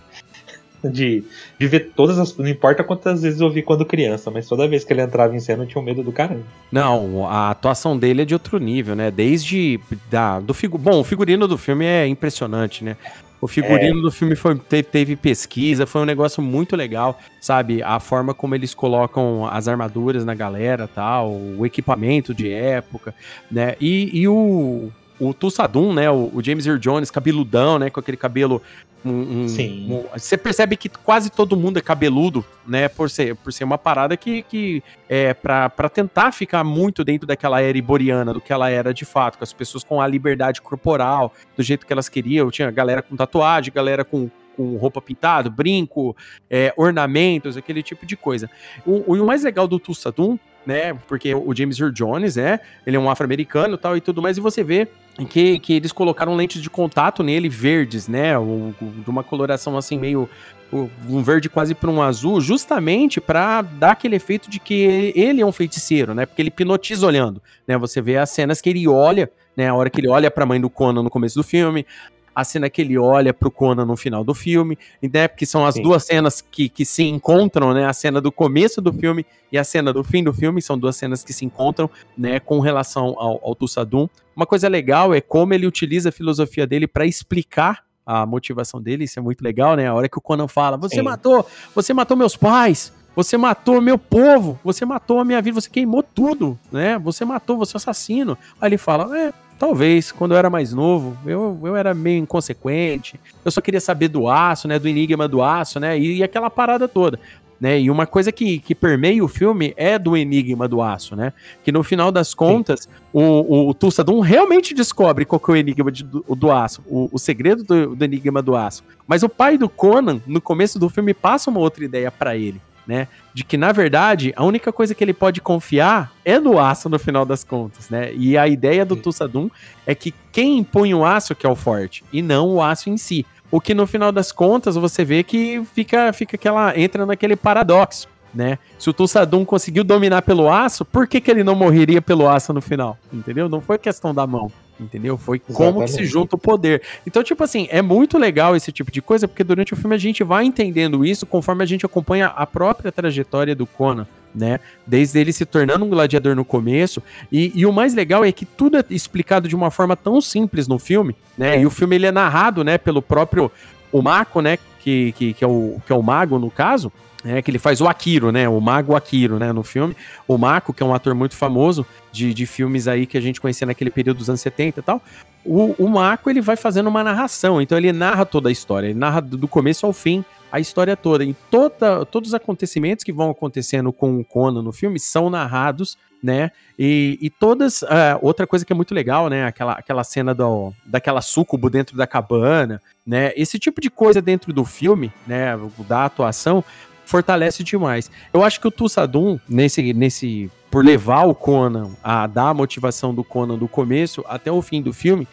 de, de ver todas as. Não importa quantas vezes eu vi quando criança, mas toda vez que ele entrava em cena eu tinha um medo do caramba. Não, a atuação dele é de outro nível, né? Desde. Da, do figu, Bom, o figurino do filme é impressionante, né? O figurino é. do filme foi, teve, teve, pesquisa, foi um negócio muito legal, sabe? A forma como eles colocam as armaduras na galera, tal, o equipamento de época, né? E, e o, o Tulsadum, né? O, o, James Earl Jones, cabeludão, né? Com aquele cabelo um, um, Sim. Um, você percebe que quase todo mundo é cabeludo, né? Por ser, por ser uma parada que, que é para tentar ficar muito dentro daquela era iboriana, do que ela era de fato, com as pessoas com a liberdade corporal, do jeito que elas queriam. Tinha galera com tatuagem, galera com, com roupa pintada, brinco, é, ornamentos, aquele tipo de coisa. O, o, mais legal do Tussadum, né? Porque o James Earl Jones, é, ele é um afro-americano tal e tudo mais, e você vê que, que eles colocaram lentes de contato nele verdes, né? O, o, de uma coloração assim meio um verde quase para um azul, justamente para dar aquele efeito de que ele é um feiticeiro, né? Porque ele hipnotiza olhando, né? Você vê as cenas que ele olha, né? A hora que ele olha para a mãe do Conan no começo do filme, a cena que ele olha pro Conan no final do filme, né? Porque são as Sim. duas cenas que, que se encontram, né? A cena do começo do filme e a cena do fim do filme, são duas cenas que se encontram, né? Com relação ao, ao Tussadum. Uma coisa legal é como ele utiliza a filosofia dele para explicar a motivação dele, isso é muito legal, né? A hora que o Conan fala: Você Sim. matou, você matou meus pais, você matou meu povo, você matou a minha vida, você queimou tudo, né? Você matou, você é assassino. Aí ele fala: É, Talvez, quando eu era mais novo, eu, eu era meio inconsequente. Eu só queria saber do aço, né? Do enigma do aço, né? E, e aquela parada toda. Né? E uma coisa que, que permeia o filme é do enigma do aço, né? Que no final das contas, o, o, o Tulsadum realmente descobre qual é o enigma de, do, do, aço, o, o segredo do, do, enigma do aço. Mas o pai do Conan, no começo do filme, passa uma outra ideia para ele né? De que, na verdade, a única coisa que ele pode confiar é no aço no final das contas, né? E a ideia do Tussadum é que quem impõe o aço que é o forte, e não o aço em si. O que no final das contas você vê que fica, fica aquela. entra naquele paradoxo. Né? Se o Tussadum conseguiu dominar pelo aço, por que, que ele não morreria pelo aço no final? Entendeu? Não foi questão da mão entendeu? Foi como que se junta o poder. Então, tipo assim, é muito legal esse tipo de coisa, porque durante o filme a gente vai entendendo isso conforme a gente acompanha a própria trajetória do Conan, né? Desde ele se tornando um gladiador no começo. E, e, o mais legal é que tudo é explicado de uma forma tão simples no filme, né? E o filme ele é narrado, né, pelo próprio o Mako, né? que, que, que, é o, que é o mago, no caso, é, que ele faz o Akiro, né? O Mago Akiro, né? No filme. O Mako, que é um ator muito famoso de, de filmes aí que a gente conhecia naquele período dos anos 70 e tal. O, o Mako, ele vai fazendo uma narração. Então ele narra toda a história. Ele narra do começo ao fim a história toda. Em toda, todos os acontecimentos que vão acontecendo com o Conan no filme são narrados, né? E, e todas. Uh, outra coisa que é muito legal, né? Aquela, aquela cena do, daquela sucubo dentro da cabana, né? Esse tipo de coisa dentro do filme, né? Da atuação, fortalece demais. Eu acho que o Tussadum, nesse, nesse. Por levar o Conan a dar a motivação do Conan do começo até o fim do filme,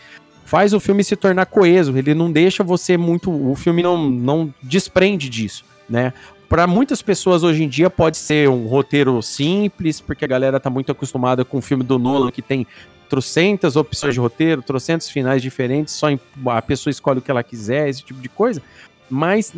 faz o filme se tornar coeso. Ele não deixa você muito. O filme não, não desprende disso, né? Para muitas pessoas hoje em dia pode ser um roteiro simples, porque a galera tá muito acostumada com o filme do Nolan que tem trocentas opções de roteiro, trocentos finais diferentes, só a pessoa escolhe o que ela quiser, esse tipo de coisa. Mas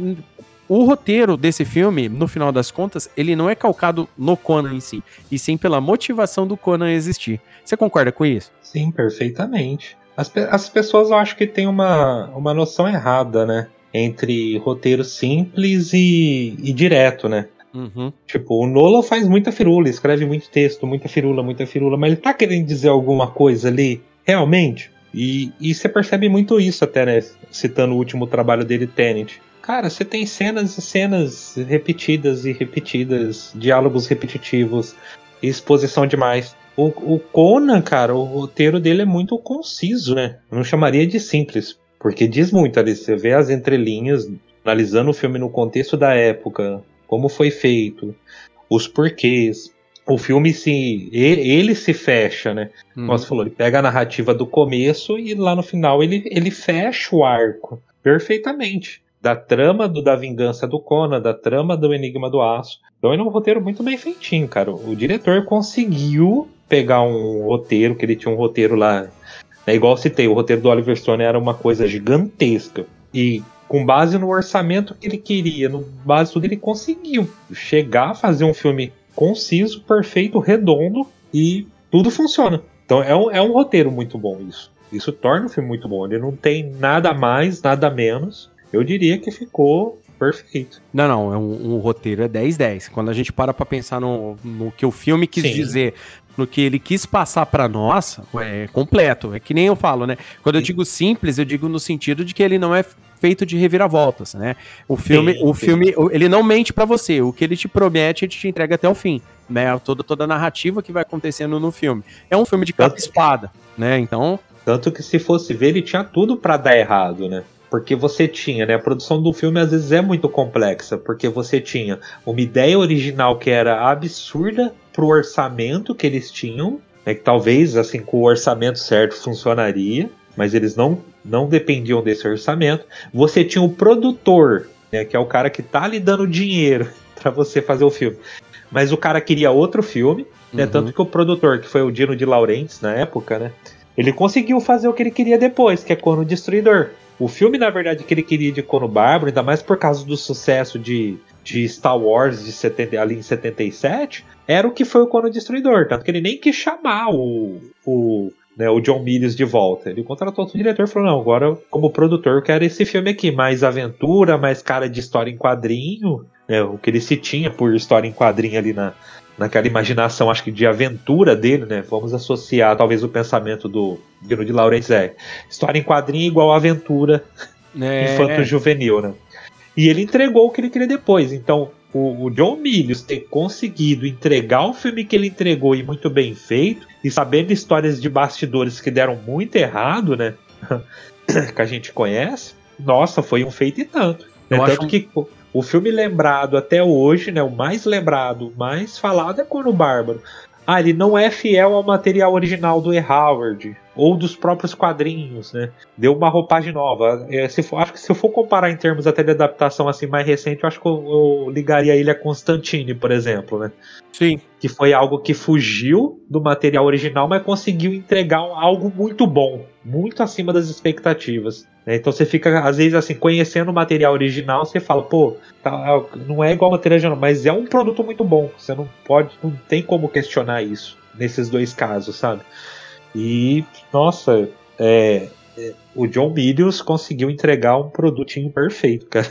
o roteiro desse filme, no final das contas, ele não é calcado no Conan em si, e sim pela motivação do Conan existir. Você concorda com isso? Sim, perfeitamente. As, as pessoas eu acho que têm uma, uma noção errada, né? Entre roteiro simples e, e direto, né? Uhum. Tipo, o Nolan faz muita firula, escreve muito texto, muita firula, muita firula, mas ele tá querendo dizer alguma coisa ali, realmente? E, e você percebe muito isso até, né? Citando o último trabalho dele, Tenet. Cara, você tem cenas e cenas repetidas e repetidas, diálogos repetitivos, exposição demais. O, o Conan, cara, o roteiro dele é muito conciso, né? Eu não chamaria de simples, porque diz muito ali. Você vê as entrelinhas, analisando o filme no contexto da época, como foi feito, os porquês. O filme se. Ele, se fecha, né? Uhum. Como você falou, ele pega a narrativa do começo e lá no final ele, ele fecha o arco perfeitamente da trama do, da vingança do Conan, da trama do Enigma do Aço. Então é um roteiro muito bem feitinho, cara. O diretor conseguiu pegar um roteiro, que ele tinha um roteiro lá. É igual eu citei, o roteiro do Oliver Stone era uma coisa gigantesca. E com base no orçamento que ele queria, no base tudo, ele conseguiu chegar a fazer um filme conciso, perfeito, redondo e tudo funciona. Então é um, é um roteiro muito bom isso. Isso torna o filme muito bom. Ele não tem nada mais, nada menos. Eu diria que ficou perfeito. Não, não, é um, um roteiro é 10-10. Quando a gente para pra pensar no, no que o filme quis Sim. dizer, no que ele quis passar para nós, é completo. É que nem eu falo, né? Quando eu digo simples, eu digo no sentido de que ele não é feito de reviravoltas, né? O filme, sim, o sim. filme, ele não mente para você. O que ele te promete, ele te entrega até o fim, né? Toda toda a narrativa que vai acontecendo no filme. É um filme de capa espada, né? Então, tanto que se fosse ver, ele tinha tudo para dar errado, né? Porque você tinha, né? A produção do filme às vezes é muito complexa, porque você tinha uma ideia original que era absurda pro orçamento que eles tinham, né? Que talvez, assim, com o orçamento certo funcionaria, mas eles não, não dependiam desse orçamento. Você tinha o produtor, né? Que é o cara que tá lhe dando dinheiro para você fazer o filme. Mas o cara queria outro filme, né? Uhum. Tanto que o produtor, que foi o Dino de Laurentiis na época, né? Ele conseguiu fazer o que ele queria depois, que é Cono Destruidor. O filme, na verdade, que ele queria de Cono Bárbaro, ainda mais por causa do sucesso de, de Star Wars de 70, ali em 77, era o que foi o Cono Destruidor. Tanto que ele nem quis chamar o, o, né, o John Milius de volta. Ele contratou outro diretor e falou: não, agora, como produtor, eu quero esse filme aqui, mais aventura, mais cara de história em quadrinho. Né, o que ele se tinha por história em quadrinho ali na, naquela imaginação, acho que de aventura dele, né? Vamos associar talvez o pensamento do Dino de Laurentiis é história em quadrinho igual aventura é. infanto-juvenil, né? E ele entregou o que ele queria depois. Então, o, o John Milius ter conseguido entregar o filme que ele entregou e muito bem feito, e sabendo histórias de bastidores que deram muito errado, né? que a gente conhece, nossa, foi um feito e tanto. É tanto que o filme lembrado até hoje, né, o mais lembrado, mais falado é Cono Bárbaro. Ah, ele não é fiel ao material original do E. Howard ou dos próprios quadrinhos, né? Deu uma roupagem nova. É, se for, acho que se eu for comparar em termos até de adaptação assim mais recente, eu acho que eu, eu ligaria ele a Constantine, por exemplo, né? Sim. Que foi algo que fugiu do material original, mas conseguiu entregar algo muito bom, muito acima das expectativas. Né? Então você fica, às vezes, assim, conhecendo o material original, você fala, pô, tá, não é igual ao material original, mas é um produto muito bom. Você não pode, não tem como questionar isso nesses dois casos, sabe? E, nossa, é, é, o John Milius conseguiu entregar um produtinho perfeito, cara.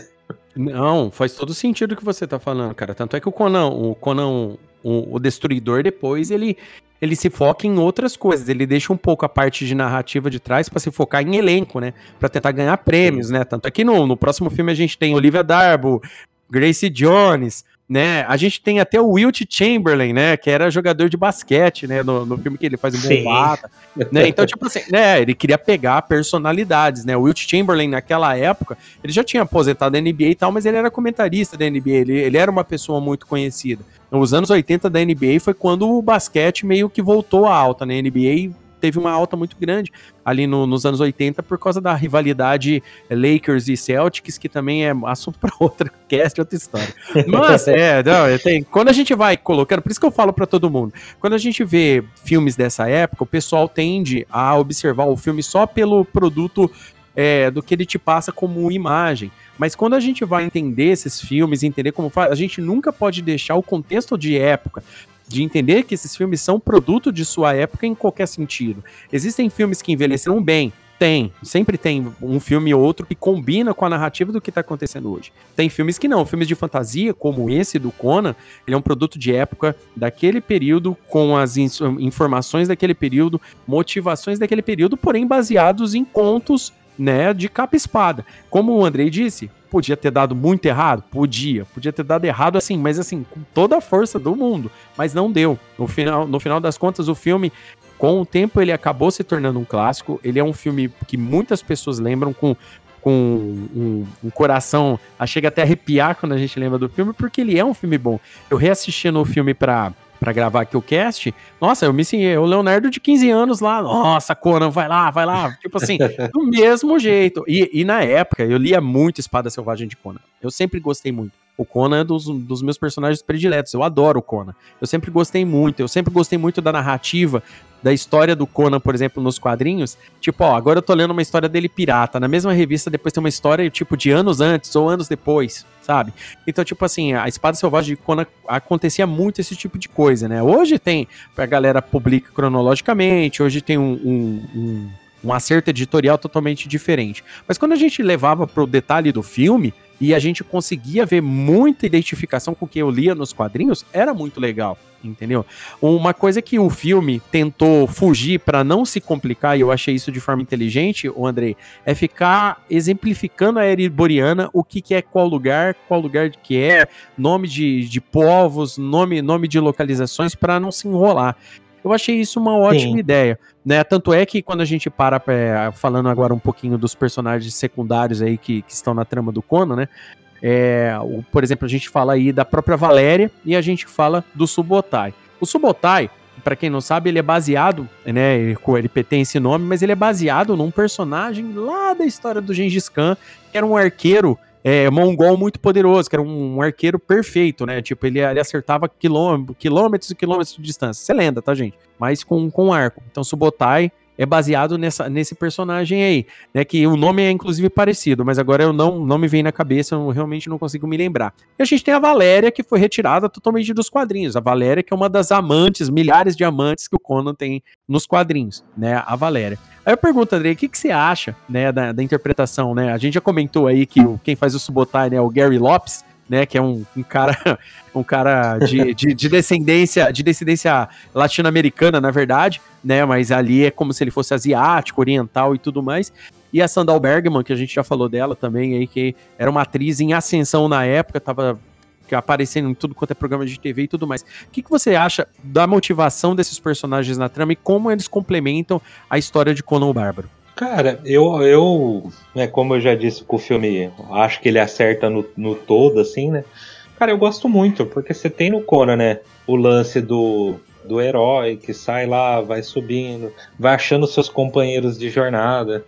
Não, faz todo sentido o que você tá falando, cara. Tanto é que o Conan, o Conan, o, o Destruidor, depois ele ele se foca em outras coisas. Ele deixa um pouco a parte de narrativa de trás para se focar em elenco, né? Para tentar ganhar prêmios, né? Tanto é que no, no próximo filme a gente tem Olivia Darbo, Gracie Jones, né? A gente tem até o Wilt Chamberlain, né? Que era jogador de basquete, né? No, no filme que ele faz um bombata, né? Então, tipo assim, né? Ele queria pegar personalidades, né? O Wilt Chamberlain, naquela época, ele já tinha aposentado da NBA e tal, mas ele era comentarista da NBA, ele, ele era uma pessoa muito conhecida. Nos anos 80 da NBA foi quando o basquete meio que voltou à alta, né? A NBA teve uma alta muito grande ali no, nos anos 80 por causa da rivalidade Lakers e Celtics, que também é assunto para outra cast, outra história. Mas, é, não, tem, quando a gente vai colocando, por isso que eu falo para todo mundo, quando a gente vê filmes dessa época, o pessoal tende a observar o filme só pelo produto é, do que ele te passa como imagem. Mas quando a gente vai entender esses filmes, entender como faz, a gente nunca pode deixar o contexto de época de entender que esses filmes são produto de sua época em qualquer sentido. Existem filmes que envelheceram bem, tem, sempre tem um filme ou outro que combina com a narrativa do que está acontecendo hoje. Tem filmes que não, filmes de fantasia, como esse do Conan, ele é um produto de época daquele período, com as informações daquele período, motivações daquele período, porém baseados em contos né, de capa espada. Como o Andrei disse, podia ter dado muito errado? Podia. Podia ter dado errado assim, mas assim, com toda a força do mundo. Mas não deu. No final, no final das contas, o filme, com o tempo, ele acabou se tornando um clássico. Ele é um filme que muitas pessoas lembram com, com um, um, coração. Chega até a arrepiar quando a gente lembra do filme, porque ele é um filme bom. Eu reassistindo o filme pra para gravar aqui o cast, nossa, eu me senti o Leonardo de 15 anos lá, nossa, Conan, vai lá, vai lá, tipo assim, do mesmo jeito. E, e na época, eu lia muito Espada Selvagem de Conan. Eu sempre gostei muito. O Conan é dos, dos meus personagens prediletos. Eu adoro o Conan. Eu sempre gostei muito. Eu sempre gostei muito da narrativa, da história do Conan, por exemplo, nos quadrinhos. Tipo, ó, agora eu tô lendo uma história dele pirata. Na mesma revista, depois tem uma história, tipo, de anos antes ou anos depois, sabe? Então, tipo assim, a Espada Selvagem de Conan acontecia muito esse tipo de coisa, né? Hoje tem, a galera publica cronologicamente, hoje tem um, um, um um acerto editorial totalmente diferente. Mas quando a gente levava pro detalhe do filme, e a gente conseguia ver muita identificação com o que eu lia nos quadrinhos, era muito legal, entendeu? Uma coisa que o filme tentou fugir para não se complicar, e eu achei isso de forma inteligente, o Andrei, é ficar exemplificando a Ereboriana, o que, que é qual lugar, qual lugar que é, nome de, de povos, nome, nome de localizações, para não se enrolar. Eu achei isso uma ótima Sim. ideia, né? Tanto é que quando a gente para é, falando agora um pouquinho dos personagens secundários aí que, que estão na trama do Conan, né? É, o, por exemplo, a gente fala aí da própria Valéria e a gente fala do Subotai. O Subotai, para quem não sabe, ele é baseado, né? Ele, ele tem esse nome, mas ele é baseado num personagem lá da história do Gengis Khan, que era um arqueiro é, mongol muito poderoso, que era um, arqueiro perfeito, né? Tipo, ele, ele acertava quilômetros e quilômetros de distância. Você lenda, tá, gente? Mas com, com arco. Então, Subotai é baseado nessa, nesse personagem aí, né? Que o nome é inclusive parecido, mas agora eu não, não me vem na cabeça, eu realmente não consigo me lembrar. E a gente tem a Valéria, que foi retirada totalmente dos quadrinhos. A Valéria, que é uma das amantes, milhares de amantes que o Conan tem nos quadrinhos, né? A Valéria. Aí eu pergunto, André, o que, que você acha, né, da, da interpretação, né? A gente já comentou aí que o, quem faz o Subotai, né, é o Gary Lopes, né, que é um, um cara, um cara de, de, de, descendência, de descendência latino-americana, na verdade, né, mas ali é como se ele fosse asiático, oriental e tudo mais. E a Sandal Bergman, que a gente já falou dela também aí, que era uma atriz em ascensão na época, tava aparecendo em tudo quanto é programa de TV e tudo mais. O que, que você acha da motivação desses personagens na trama e como eles complementam a história de Conan o Bárbaro? Cara, eu, eu né, como eu já disse com o filme, acho que ele acerta no, no todo, assim, né? Cara, eu gosto muito, porque você tem no Conan, né, o lance do, do herói que sai lá, vai subindo, vai achando seus companheiros de jornada.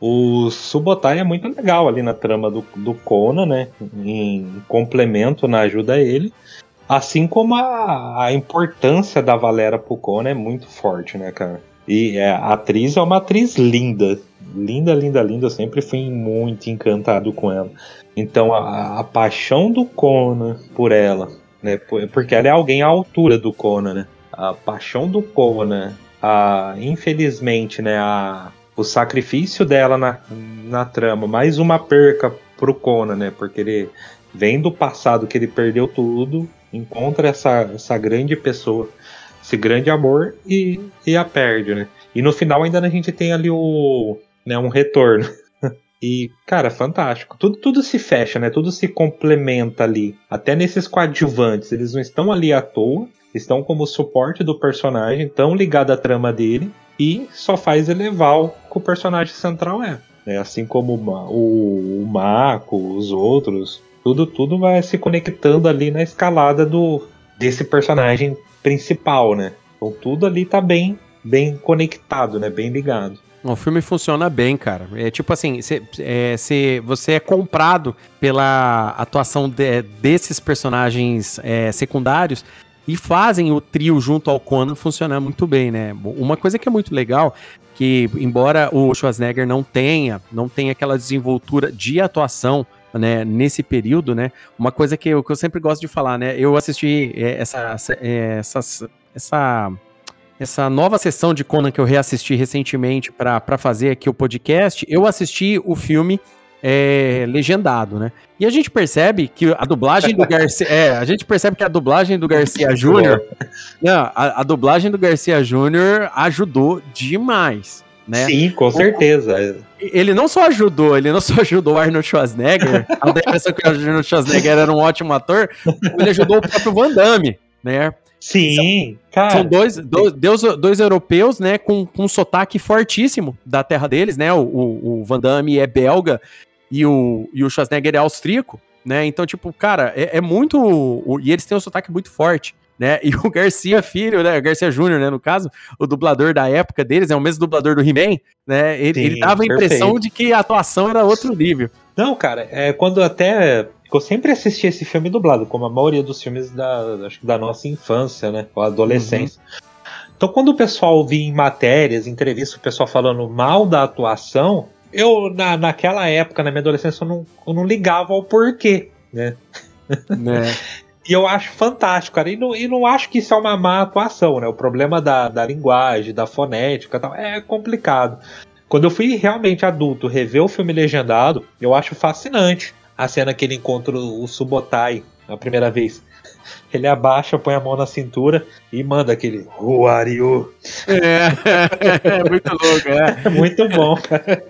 O Subotai é muito legal ali na trama do, do Conan, né? Em complemento na ajuda a ele. Assim como a, a importância da Valera pro Conan é muito forte, né, cara? E é, a atriz é uma atriz linda. Linda, linda, linda. Eu sempre fui muito encantado com ela. Então a, a paixão do Conan por ela, né? Porque ela é alguém à altura do Conan, né? A paixão do Conan, a, infelizmente, né? A, o sacrifício dela na, na trama, mais uma perca pro Conan, né? Porque ele vem do passado que ele perdeu tudo, encontra essa, essa grande pessoa, esse grande amor e, e a perde, né? E no final ainda a gente tem ali o, né, um retorno. E, cara, fantástico. Tudo, tudo se fecha, né? Tudo se complementa ali. Até nesses coadjuvantes. Eles não estão ali à toa. Estão como suporte do personagem, tão ligado à trama dele. E só faz elevar o que o personagem central é. é assim como o, o Mako, os outros. Tudo, tudo vai se conectando ali na escalada do desse personagem principal, né? Então tudo ali tá bem, bem conectado, né? Bem ligado. O filme funciona bem, cara. É tipo assim, cê, é, cê, você é comprado pela atuação de, desses personagens é, secundários e fazem o trio junto ao Conan funcionar muito bem, né? Uma coisa que é muito legal, que embora o Schwarzenegger não tenha, não tenha aquela desenvoltura de atuação né, nesse período, né? Uma coisa que eu, que eu sempre gosto de falar, né? Eu assisti é, essa, essa, é, essa, essa essa nova sessão de Conan que eu reassisti recentemente para fazer aqui o podcast, eu assisti o filme é, legendado, né? E a gente percebe que a dublagem do Garcia. É, a gente percebe que a dublagem do Garcia Júnior. A, a, dublagem do Garcia Júnior ajudou demais. Né? Sim, com certeza. Ele não só ajudou, ele não só ajudou o Arnold Schwarzenegger, a impressão que o Arnold Schwarzenegger era um ótimo ator, ele ajudou o próprio Van Damme, né? Sim, são, cara. São dois, dois, dois europeus, né, com, com um sotaque fortíssimo da terra deles, né? O, o, o Van Damme é belga e o, e o Schwarzenegger é austríaco, né? Então, tipo, cara, é, é muito. O, e eles têm um sotaque muito forte. Né? E o Garcia Filho, né? O Garcia Júnior, né? No caso, o dublador da época deles, é o mesmo dublador do He-Man, né? Ele, Sim, ele dava a impressão perfeito. de que a atuação era outro nível. Não, cara, é quando até eu sempre assisti esse filme dublado, como a maioria dos filmes da, acho que da nossa infância, né? Ou adolescência. Uhum. Então, quando o pessoal via em matérias, entrevistas, o pessoal falando mal da atuação, eu, na, naquela época, na minha adolescência, eu não, eu não ligava ao porquê, né? né? e eu acho fantástico, cara. E não, e não acho que isso é uma má atuação, né? O problema da, da linguagem, da fonética tal, é complicado. Quando eu fui realmente adulto rever o filme legendado, eu acho fascinante a cena que ele encontra o Subotai a primeira vez. Ele abaixa, põe a mão na cintura e manda aquele Who are you? É, é muito louco, é. Muito bom, cara.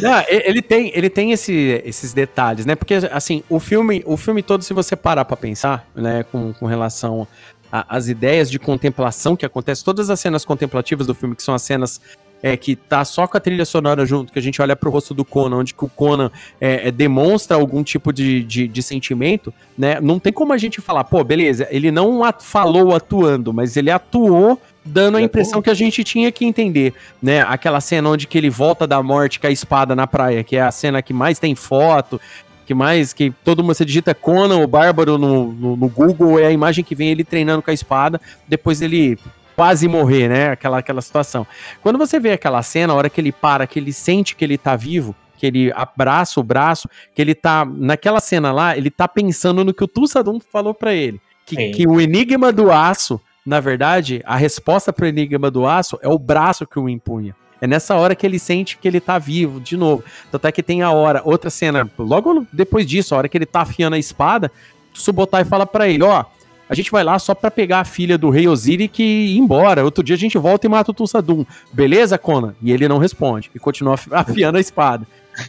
Não, ele tem, ele tem esse, esses detalhes, né? Porque, assim, o filme, o filme todo, se você parar pra pensar, né, com, com relação às ideias de contemplação que acontecem, todas as cenas contemplativas do filme, que são as cenas é, que tá só com a trilha sonora junto, que a gente olha pro rosto do Conan, onde que o Conan é, é, demonstra algum tipo de, de, de, sentimento, né? Não tem como a gente falar, pô, beleza, ele não at falou atuando, mas ele atuou dando a impressão que a gente tinha que entender, né? Aquela cena onde que ele volta da morte com a espada na praia, que é a cena que mais tem foto, que mais, que todo mundo, você digita Conan, o Bárbaro no, no, no Google, é a imagem que vem ele treinando com a espada, depois ele quase morrer, né? Aquela, aquela situação. Quando você vê aquela cena, a hora que ele para, que ele sente que ele tá vivo, que ele abraça o braço, que ele tá. Naquela cena lá, ele tá pensando no que o Tussadum falou para ele. Que, que o enigma do aço, na verdade, a resposta pro enigma do aço é o braço que o empunha. É nessa hora que ele sente que ele tá vivo de novo. Tanto é que tem a hora, outra cena, logo depois disso, a hora que ele tá afiando a espada, Subotai fala para ele, ó, a gente vai lá só para pegar a filha do rei Osiris e ir embora. Outro dia a gente volta e mata o Tulsadum. Beleza, Conan? E ele não responde e continua afiando a espada.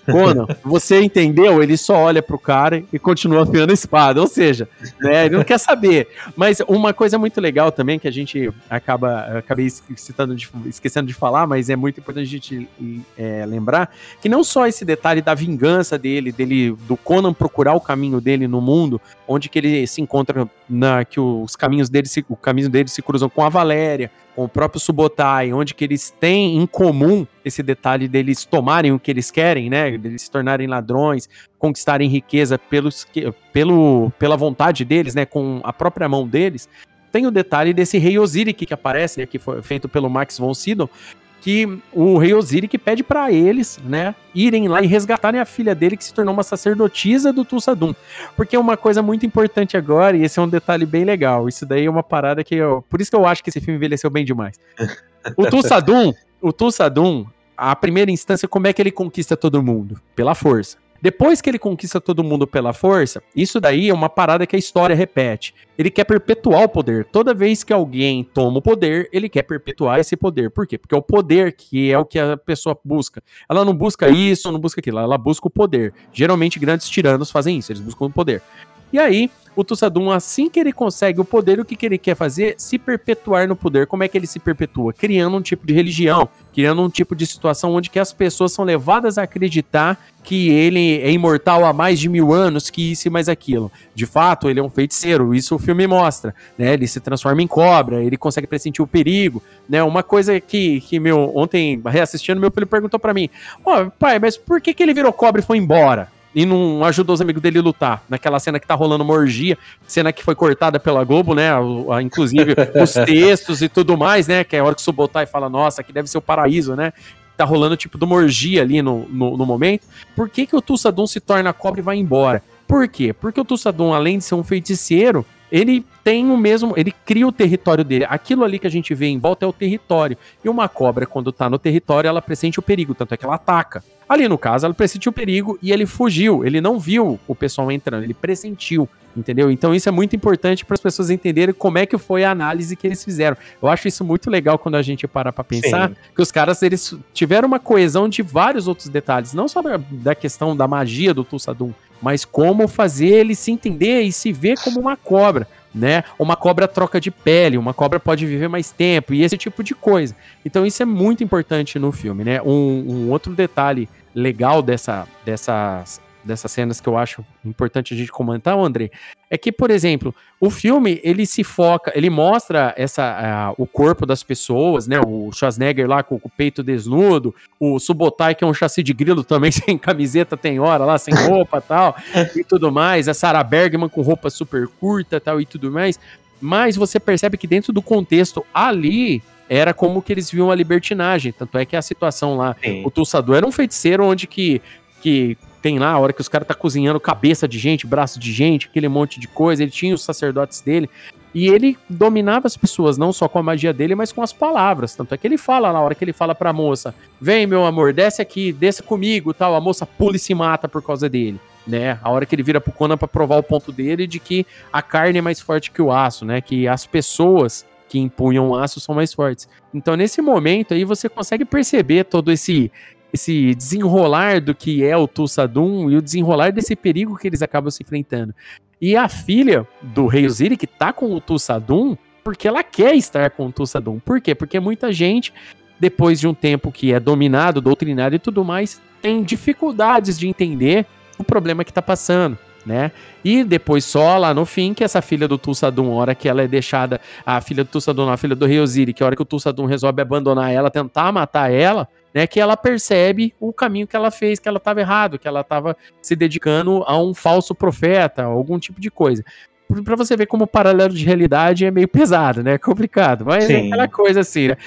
Conan, você entendeu? Ele só olha pro cara e continua afiando a espada. Ou seja, né, ele não quer saber. Mas uma coisa muito legal também que a gente acaba acabei citando de, esquecendo de falar, mas é muito importante a gente é, lembrar que não só esse detalhe da vingança dele, dele do Conan procurar o caminho dele no mundo, onde que ele se encontra na que os caminhos dele se, o caminho dele se cruzam com a Valéria, com o próprio Subotai, onde que eles têm em comum esse detalhe deles tomarem o que eles querem, né? Deles se tornarem ladrões, conquistarem riqueza pelos, pelo, pela vontade deles, né? Com a própria mão deles. Tem o detalhe desse rei Osiris que aparece, né, que foi feito pelo Max von Sydow, que o rei Osiris pede para eles, né, irem lá e resgatarem a filha dele que se tornou uma sacerdotisa do Tulsadum. Porque é uma coisa muito importante agora, e esse é um detalhe bem legal. Isso daí é uma parada que eu, por isso que eu acho que esse filme envelheceu bem demais. O Tulsadum, o Tulsadum, a primeira instância, como é que ele conquista todo mundo? Pela força. Depois que ele conquista todo mundo pela força, isso daí é uma parada que a história repete. Ele quer perpetuar o poder. Toda vez que alguém toma o poder, ele quer perpetuar esse poder. Por quê? Porque é o poder que é o que a pessoa busca. Ela não busca isso, não busca aquilo, ela busca o poder. Geralmente grandes tiranos fazem isso, eles buscam o poder. E aí, o Tussadum, assim que ele consegue o poder, o que, que ele quer fazer? Se perpetuar no poder. Como é que ele se perpetua? Criando um tipo de religião, criando um tipo de situação onde que as pessoas são levadas a acreditar que ele é imortal há mais de mil anos, que isso e mais aquilo. De fato, ele é um feiticeiro, isso o filme mostra, né? Ele se transforma em cobra, ele consegue pressentir o perigo, né? Uma coisa que, que meu, ontem, reassistindo, meu filho perguntou para mim, oh, pai, mas por que, que ele virou cobra e foi embora? E não ajudou os amigos dele a lutar. Naquela cena que tá rolando uma orgia, cena que foi cortada pela Globo, né? A, a, inclusive os textos e tudo mais, né? Que é a hora que o Subotai fala, nossa, aqui deve ser o paraíso, né? Tá rolando tipo de uma orgia ali no, no, no momento. Por que, que o Tussadum se torna cobra e vai embora? Por quê? Porque o Tussadum, além de ser um feiticeiro, ele tem o mesmo, ele cria o território dele. Aquilo ali que a gente vê em volta é o território. E uma cobra, quando tá no território, ela pressente o perigo, tanto é que ela ataca. Ali no caso, ela pressentiu o perigo e ele fugiu. Ele não viu o pessoal entrando, ele pressentiu, entendeu? Então isso é muito importante para as pessoas entenderem como é que foi a análise que eles fizeram. Eu acho isso muito legal quando a gente para para pensar Sim. que os caras eles tiveram uma coesão de vários outros detalhes, não só da, da questão da magia do Tulsadum, mas como fazer ele se entender e se ver como uma cobra né? Uma cobra troca de pele, uma cobra pode viver mais tempo e esse tipo de coisa. Então isso é muito importante no filme, né? Um, um outro detalhe legal dessa, dessas dessas cenas que eu acho importante a gente comentar, André, é que, por exemplo, o filme ele se foca, ele mostra essa uh, o corpo das pessoas, né? O Schwarzenegger lá com, com, o peito desnudo, o Subotai que é um chassi de grilo também sem camiseta tem hora lá, sem roupa tal e tudo mais, a Sarah Bergman com roupa super curta tal e tudo mais. Mas você percebe que dentro do contexto ali era como que eles viam a libertinagem. Tanto é que a situação lá, Sim. o Tulsador era um feiticeiro onde que, que tem lá, a hora que os caras tá cozinhando cabeça de gente, braço de gente, aquele monte de coisa, ele tinha os sacerdotes dele, e ele dominava as pessoas, não só com a magia dele, mas com as palavras. Tanto é que ele fala na hora que ele fala pra moça: Vem, meu amor, desce aqui, desça comigo tal. A moça pula e se mata por causa dele. Né? A hora que ele vira pro Conan pra provar o ponto dele de que a carne é mais forte que o aço, né? Que as pessoas que empunham aço são mais fortes. Então, nesse momento aí, você consegue perceber todo esse esse desenrolar do que é o Tulsadum e o desenrolar desse perigo que eles acabam se enfrentando. E a filha do rei Oziri, que tá com o Tulsadum, porque ela quer estar com o Tulsadum. Por quê? Porque muita gente, depois de um tempo que é dominado, doutrinado e tudo mais, tem dificuldades de entender o problema que tá passando. Né? E depois só lá no fim que essa filha do Tulsadum, hora que ela é deixada, a filha do Tulsadum, a filha do Rei Oziri, que a hora que o Tulsadum resolve abandonar ela, tentar matar ela, né, que ela percebe o caminho que ela fez, que ela estava errado, que ela estava se dedicando a um falso profeta, algum tipo de coisa. Para você ver como o paralelo de realidade é meio pesado, né? É complicado, mas é Sim. é aquela coisa assim, né?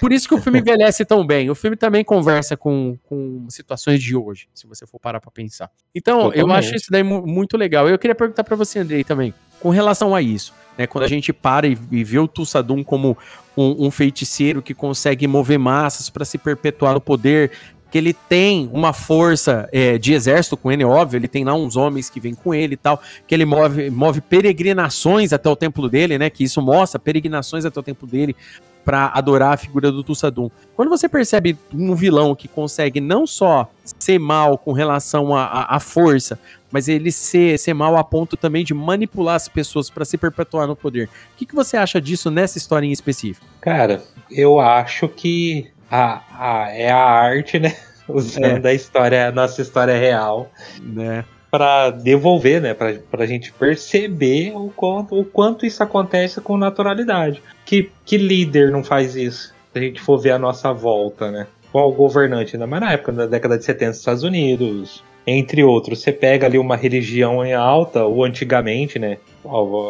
Por isso que o filme envelhece tão bem. O filme também conversa com, com situações de hoje, se você for parar para pensar. Então, Totalmente. eu acho isso daí muito legal. Eu queria perguntar para você, Andrei, também, com relação a isso. Né, quando a gente para e, e vê o Tussadum como um, um feiticeiro que consegue mover massas para se perpetuar no poder, que ele tem uma força é, de exército com ele, óbvio, ele tem lá uns homens que vêm com ele e tal, que ele move, move peregrinações até o templo dele, né? Que isso mostra peregrinações até o templo dele para adorar a figura do Tussadum. Quando você percebe um vilão que consegue não só ser mal com relação à força, mas ele ser, ser mal a ponto também de manipular as pessoas para se perpetuar no poder. O que, que você acha disso nessa história em específico? Cara, eu acho que a, a, é a arte, né? Usando é. a história, a nossa história real. Né? para devolver, né, para a gente perceber o quanto, o quanto isso acontece com naturalidade. Que, que líder não faz isso? Se a gente for ver a nossa volta, né? Qual governante, ainda mais na época da década de 70 dos Estados Unidos, entre outros. Você pega ali uma religião em alta, ou antigamente, né?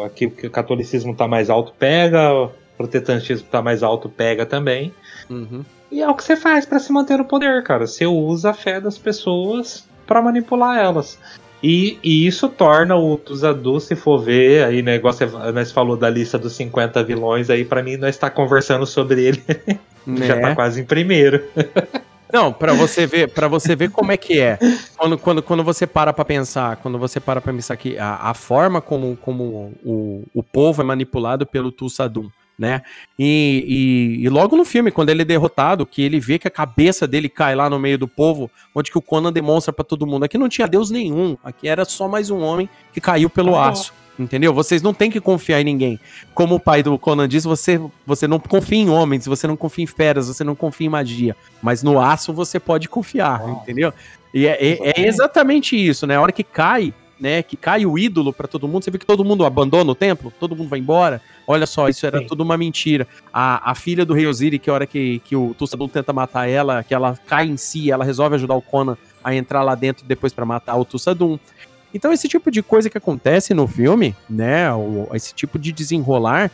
Aqui o catolicismo tá mais alto, pega, o protestantismo tá mais alto, pega também. Uhum. E é o que você faz para se manter no poder, cara. Você usa a fé das pessoas para manipular elas. E, e, isso torna o Tuzadu, se for ver, aí negócio, né, nós falou da lista dos 50 vilões, aí para mim nós está conversando sobre ele, né? já tá quase em primeiro. Não, para você ver, para você ver como é que é. Quando, quando, quando você para para pensar, quando você para para pensar que a, a forma como, como o, o povo é manipulado pelo Tulsadum, né? E, e, e, logo no filme, quando ele é derrotado, que ele vê que a cabeça dele cai lá no meio do povo, onde que o Conan demonstra para todo mundo, aqui não tinha Deus nenhum, aqui era só mais um homem que caiu pelo ah, aço. Entendeu? Vocês não têm que confiar em ninguém. Como o pai do Conan diz, você, você não confia em homens, você não confia em feras, você não confia em magia. Mas no aço você pode confiar, entendeu? E é, é, é, exatamente isso, né? A hora que cai, né? Que cai o ídolo para todo mundo, você vê que todo mundo abandona o templo, todo mundo vai embora. Olha só, isso era Sim. tudo uma mentira. A, a filha do rei Osiris, que a hora que, que o Tussadum tenta matar ela, que ela cai em si, ela resolve ajudar o Conan a entrar lá dentro depois para matar o Tussadum. Então, esse tipo de coisa que acontece no filme, né? esse tipo de desenrolar,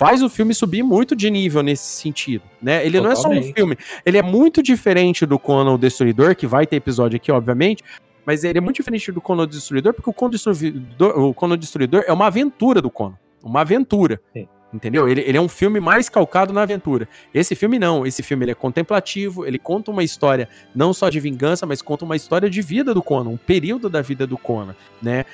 faz o filme subir muito de nível nesse sentido, né? Ele Totalmente. não é só um filme, ele é muito diferente do Conan o Destruidor, que vai ter episódio aqui, obviamente, mas ele é muito diferente do Conan o Destruidor, porque o Conan Destruidor, o Conan Destruidor é uma aventura do Conan, uma aventura. Sim. Entendeu? Ele, ele é um filme mais calcado na aventura. Esse filme não. Esse filme ele é contemplativo, ele conta uma história não só de vingança, mas conta uma história de vida do Conan, um período da vida do Conan, né?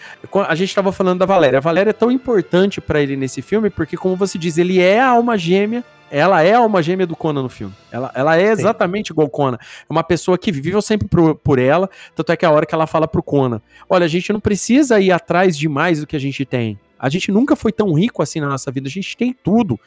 A gente estava falando da Valéria. A Valéria é tão importante para ele nesse filme porque, como você diz, ele é a alma gêmea ela é a alma gêmea do Conan no filme. Ela, ela é exatamente Sim. igual Conan. É uma pessoa que viveu sempre por, por ela, tanto é que a hora que ela fala pro Conan, olha, a gente não precisa ir atrás de mais do que a gente tem. A gente nunca foi tão rico assim na nossa vida, a gente tem tudo.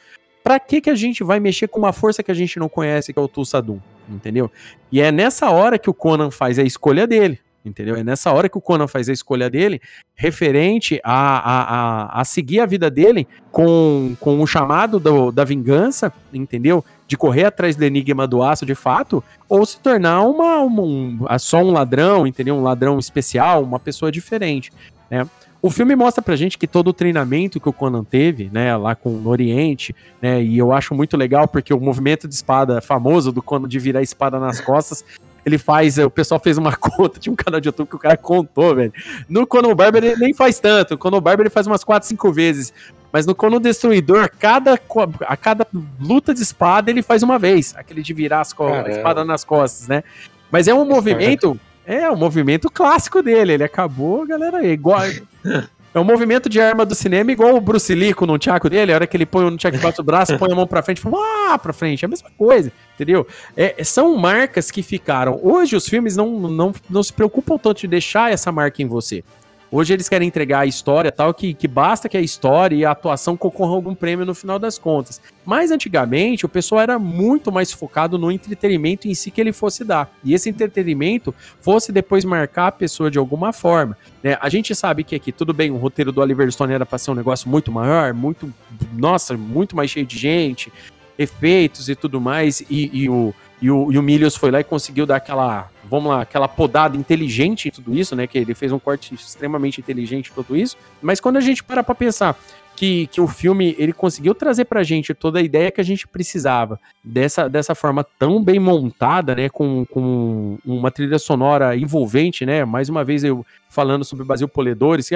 Pra que que a gente vai mexer com uma força que a gente não conhece, que é o Tulsadum, entendeu? E é nessa hora que o Conan faz a escolha dele, entendeu? É nessa hora que o Conan faz a escolha dele, referente a, a, a, a seguir a vida dele com, com o chamado do, da vingança, entendeu? De correr atrás do enigma do aço de fato, ou se tornar uma, uma um, só um ladrão, entendeu? Um ladrão especial, uma pessoa diferente, né? O filme mostra pra gente que todo o treinamento que o Conan teve, né, lá com o Oriente, né, e eu acho muito legal porque o movimento de espada famoso do Conan de virar a espada nas costas, ele faz, o pessoal fez uma conta, tinha um canal de YouTube que o cara contou, velho. No Conan Barber ele nem faz tanto, o Conan Barber ele faz umas 4, 5 vezes, mas no Conan Destruidor, cada, a cada luta de espada ele faz uma vez, aquele de virar as a espada nas costas, né. Mas é um movimento é, o movimento clássico dele. Ele acabou, galera, é igual. É um movimento de arma do cinema igual o Bruce Lee com o nunchaku dele. A hora que ele põe o nunchaku embaixo do braço, põe a mão pra frente e fala, ah, pra frente. É a mesma coisa, entendeu? É, são marcas que ficaram. Hoje os filmes não, não, não se preocupam tanto de deixar essa marca em você. Hoje eles querem entregar a história tal, que, que basta que a história e a atuação concorram a algum prêmio no final das contas. Mas antigamente o pessoal era muito mais focado no entretenimento em si que ele fosse dar. E esse entretenimento fosse depois marcar a pessoa de alguma forma. Né? A gente sabe que aqui, tudo bem, o roteiro do Oliver Stone era para ser um negócio muito maior, muito, nossa, muito mais cheio de gente, efeitos e tudo mais, e, e o e o, e o Milius foi lá e conseguiu dar aquela, vamos lá, aquela podada inteligente em tudo isso, né? Que ele fez um corte extremamente inteligente em tudo isso. Mas quando a gente para pra pensar que, que o filme ele conseguiu trazer pra gente toda a ideia que a gente precisava dessa, dessa forma tão bem montada, né? Com, com uma trilha sonora envolvente, né? Mais uma vez eu falando sobre Brasil Poledores.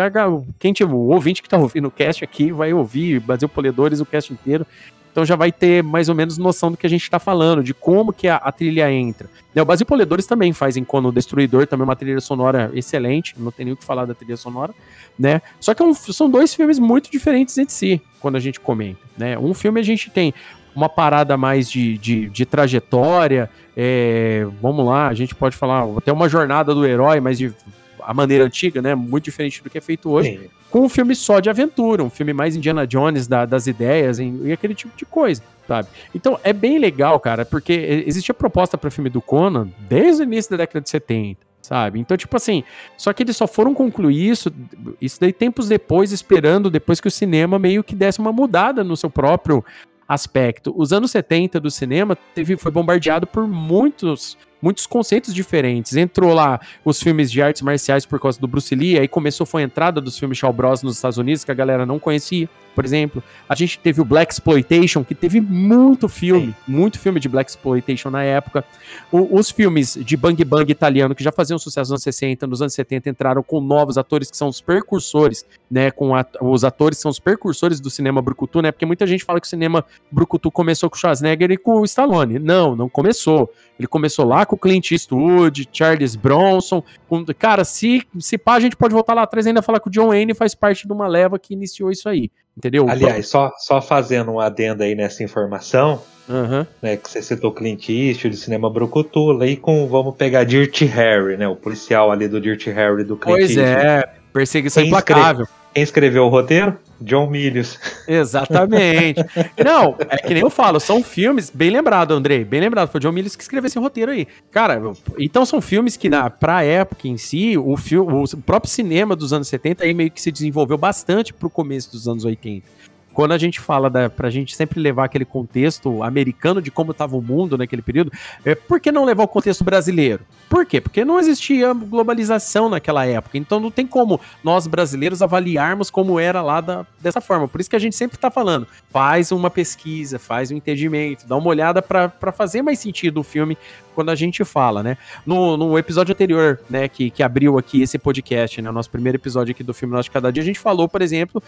Quem tiver, o ouvinte que tá ouvindo o cast aqui vai ouvir Brasil Poledores o cast inteiro. Então já vai ter mais ou menos noção do que a gente está falando, de como que a, a trilha entra. Né, o Basil Poledores também faz em Cono Destruidor, também uma trilha sonora excelente, não tem nem o que falar da trilha sonora, né? Só que é um, são dois filmes muito diferentes entre si, quando a gente comenta, né? Um filme a gente tem uma parada mais de, de, de trajetória, é, vamos lá, a gente pode falar até uma jornada do herói, mas de a maneira antiga, né? Muito diferente do que é feito hoje. Sim. Com um filme só de aventura, um filme mais Indiana Jones da, das ideias e, e aquele tipo de coisa, sabe? Então é bem legal, cara, porque existia proposta para filme do Conan desde o início da década de 70 sabe? Então, tipo assim, só que eles só foram concluir isso, isso daí tempos depois, esperando depois que o cinema meio que desse uma mudada no seu próprio aspecto. Os anos 70 do cinema teve, foi bombardeado por muitos muitos conceitos diferentes. Entrou lá os filmes de artes marciais por causa do Bruce Lee, aí começou foi a entrada dos filmes Shaw Bros nos Estados Unidos que a galera não conhecia por exemplo. A gente teve o Black Exploitation, que teve muito filme, Sim. muito filme de Black Exploitation na época. O, os filmes de Bang Bang italiano, que já faziam sucesso nos anos 60, nos anos 70, entraram com novos atores que são os precursores, né? Com os atores que são os precursores do cinema brucutu, né? Porque muita gente fala que o cinema brucutu começou com o Schwarzenegger e com o Stallone. Não, não começou. Ele começou lá com com Clint Eastwood, Charles Bronson. Com, cara, se, se pá, a gente pode voltar lá atrás e ainda falar que o John Wayne faz parte de uma leva que iniciou isso aí. Entendeu? Aliás, só, só fazendo um adendo aí nessa informação, Uhum. né, que você citou Clint Eastwood, cinema Brucutu, aí com, vamos pegar Dirty Harry, né, o policial ali do Dirty Harry do Clint Pois Eastwood. é, perseguição Quem implacável. Quem escreveu o roteiro? John Milius. Exatamente. Não, é que nem eu falo, são filmes, bem lembrado, Andrei, bem lembrado, foi o John Milius que escreveu esse roteiro aí. Cara, então são filmes que, na, pra época em si, o, o próprio cinema dos anos 70 aí meio que se desenvolveu bastante pro começo dos anos 80 quando a gente fala da, pra gente sempre levar aquele contexto americano de como estava o mundo naquele período, é, por que não levar o contexto brasileiro? Por quê? Porque não existia globalização naquela época. Então não tem como nós brasileiros avaliarmos como era lá da, dessa forma. Por isso que a gente sempre está falando, faz uma pesquisa, faz um entendimento, dá uma olhada para fazer mais sentido o filme quando a gente fala, né? No, no episódio anterior, né, que, que abriu aqui esse podcast, né, nosso primeiro episódio aqui do filme Nosso de Cada Dia, a gente falou, por exemplo,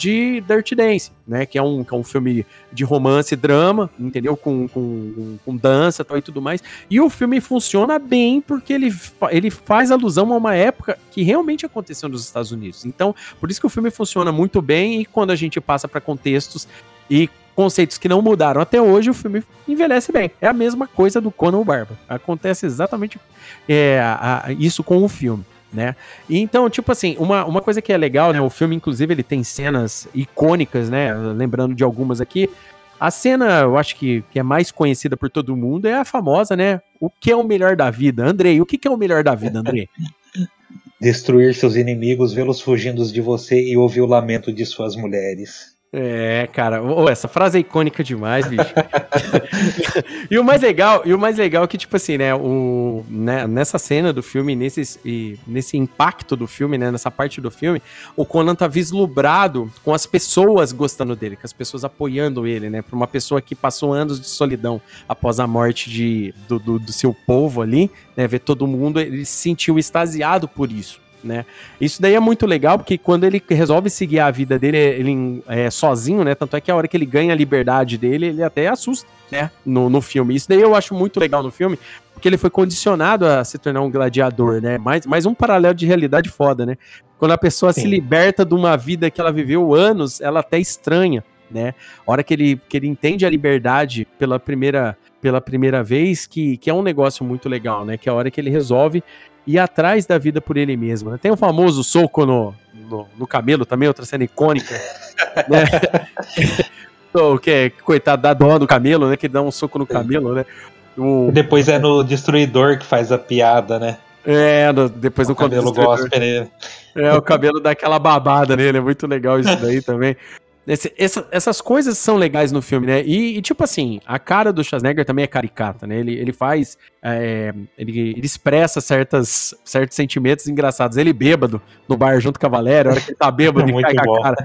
de Dirty Dance, né? Que é um, que é um filme de romance e drama, entendeu? Com, com, com dança tal, e tudo mais. E o filme funciona bem porque ele, ele faz alusão a uma época que realmente aconteceu nos Estados Unidos. Então, por isso que o filme funciona muito bem e quando a gente passa para contextos e conceitos que não mudaram até hoje, o filme envelhece bem. É a mesma coisa do Conan o Barba. Acontece exatamente é, a, a, isso com o filme né? E então, tipo assim, uma, uma coisa que é legal, né? O filme, inclusive, ele tem cenas icônicas, né? Lembrando de algumas aqui. A cena, eu acho que, que é mais conhecida por todo mundo, é a famosa, né? O que é o melhor da vida? Andrei, o que, que é o melhor da vida, Andrei? Destruir seus inimigos, vê-los fugindo de você e ouvir o lamento de suas mulheres. É, cara, oh, essa frase é icônica demais, bicho. e o mais legal, e o mais legal é que tipo assim, né, o né, nessa cena do filme, nesse e, nesse impacto do filme, né, nessa parte do filme, o Conan tá vislumbrado com as pessoas gostando dele, com as pessoas apoiando ele, né, para uma pessoa que passou anos de solidão após a morte de, do, do, do seu povo ali, né, ver todo mundo, ele se sentiu extasiado por isso né? Isso daí é muito legal, porque quando ele resolve seguir a vida dele, ele é sozinho, né? Tanto é que a hora que ele ganha a liberdade dele, ele até assusta, né? No, no filme. Isso daí eu acho muito legal no filme, porque ele foi condicionado a se tornar um gladiador, né? Mais, mais um paralelo de realidade foda, né? Quando a pessoa Sim. se liberta de uma vida que ela viveu anos, ela até estranha, né? A hora que ele, que ele entende a liberdade pela primeira pela primeira vez, que, que é um negócio muito legal, né? Que é a hora que ele resolve ir atrás da vida por ele mesmo. Né? Tem o famoso soco no, no, no cabelo também, outra cena icônica. né? o que é, coitado, dá dó no camelo, né? Que dá um soco no camelo, né? O... Depois é no Destruidor que faz a piada, né? É, no, depois o no cabelo gosta nele. É, o cabelo dá aquela babada nele, é muito legal isso daí também. Esse, essa, essas coisas são legais no filme, né? E, e, tipo assim, a cara do Schwarzenegger também é caricata, né? Ele, ele faz. É, ele, ele expressa certas, certos sentimentos engraçados. Ele bêbado no bar junto com a Valéria, a hora que ele tá bêbado, ele cai bom. com a cara.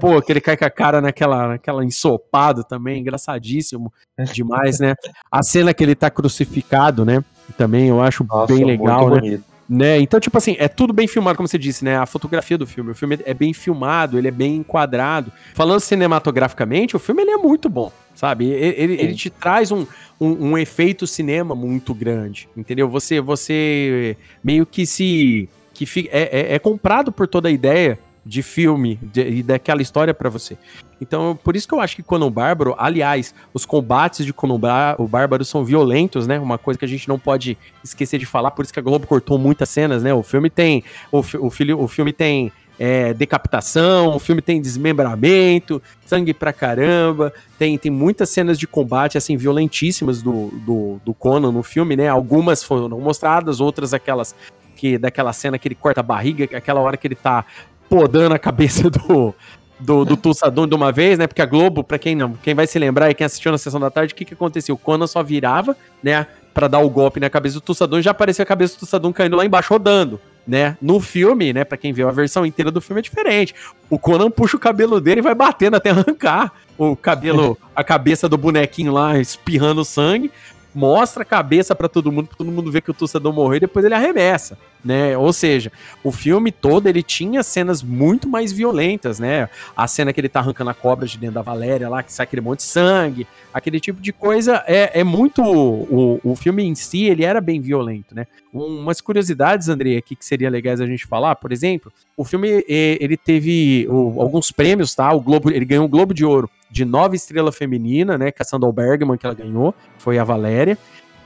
Pô, que ele cai com a cara naquela, naquela ensopado também, engraçadíssimo demais, né? A cena que ele tá crucificado, né? Também eu acho Nossa, bem legal, né? Bonito. Né? Então, tipo assim, é tudo bem filmado, como você disse, né? A fotografia do filme. O filme é bem filmado, ele é bem enquadrado. Falando cinematograficamente, o filme ele é muito bom, sabe? Ele, ele, te traz um, um, um, efeito cinema muito grande, entendeu? Você, você meio que se. que fica, é, é, é comprado por toda a ideia de filme e daquela história para você. Então, por isso que eu acho que Conan Bárbaro, aliás, os combates de Conan o Bárbaro são violentos, né? Uma coisa que a gente não pode esquecer de falar, por isso que a Globo cortou muitas cenas, né? O filme tem o, o, filho, o filme tem é, decapitação, o filme tem desmembramento, sangue pra caramba, tem, tem muitas cenas de combate, assim, violentíssimas do, do, do Conan no filme, né? Algumas foram mostradas, outras aquelas que daquela cena que ele corta a barriga, aquela hora que ele tá podando a cabeça do, do, do de uma vez, né? Porque a Globo, pra quem não, quem vai se lembrar e quem assistiu na sessão da tarde, o que que aconteceu? O Conan só virava, né? Pra dar o golpe na cabeça do Tussadum e já aparecia a cabeça do Tussadum caindo lá embaixo rodando. Né? No filme, né, para quem viu a versão inteira do filme é diferente. O Conan puxa o cabelo dele e vai batendo até arrancar o cabelo, a cabeça do bonequinho lá espirrando sangue. Mostra a cabeça para todo mundo, pra todo mundo ver que o Tussadão morreu e depois ele arremessa, né? Ou seja, o filme todo ele tinha cenas muito mais violentas, né? A cena que ele tá arrancando a cobra de dentro da Valéria lá, que sai aquele monte de sangue, aquele tipo de coisa é, é muito. O, o filme em si, ele era bem violento, né? umas curiosidades, André, aqui que seria legais a gente falar, por exemplo, o filme ele teve alguns prêmios, tá? O Globo, ele ganhou o Globo de Ouro de nova estrela feminina, né? Com a Sandal Bergman, que ela ganhou, foi a Valéria.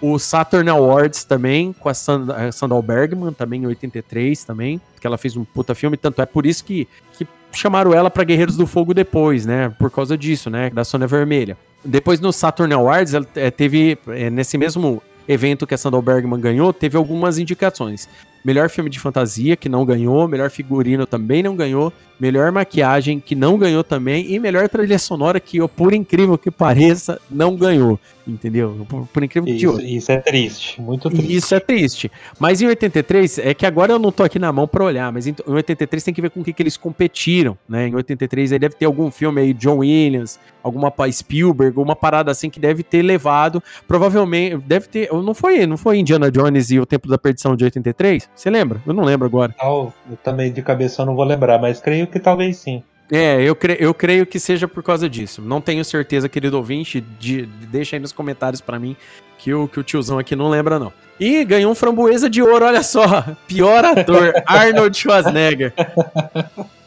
O Saturn Awards também, com a Sandal Bergman, também em 83 também, que ela fez um puta filme, tanto é por isso que, que chamaram ela para Guerreiros do Fogo depois, né? Por causa disso, né? Da Sônia Vermelha. Depois no Saturn Awards, ela é, teve, é, nesse mesmo evento que a Sandal Bergman ganhou, teve algumas indicações. Melhor filme de fantasia, que não ganhou. Melhor figurino também não ganhou. Melhor maquiagem, que não ganhou também. E melhor trilha sonora, que, por incrível que pareça, não ganhou. Entendeu? Por, por incrível que isso, isso é triste, muito triste. Isso é triste. Mas em 83, é que agora eu não tô aqui na mão pra olhar, mas em 83 tem que ver com o que, que eles competiram, né? Em 83 aí deve ter algum filme aí, John Williams, alguma Spielberg, uma parada assim que deve ter levado, provavelmente, deve ter, não foi, não foi Indiana Jones e o Tempo da Perdição de 83? Você lembra? Eu não lembro agora. Eu também de cabeça eu não vou lembrar, mas creio que talvez sim. É, eu, cre eu creio que seja por causa disso. Não tenho certeza, querido ouvinte. De, de deixa aí nos comentários para mim que o, que o tiozão aqui não lembra, não. E ganhou um framboesa de ouro, olha só. Pior ator, Arnold Schwarzenegger.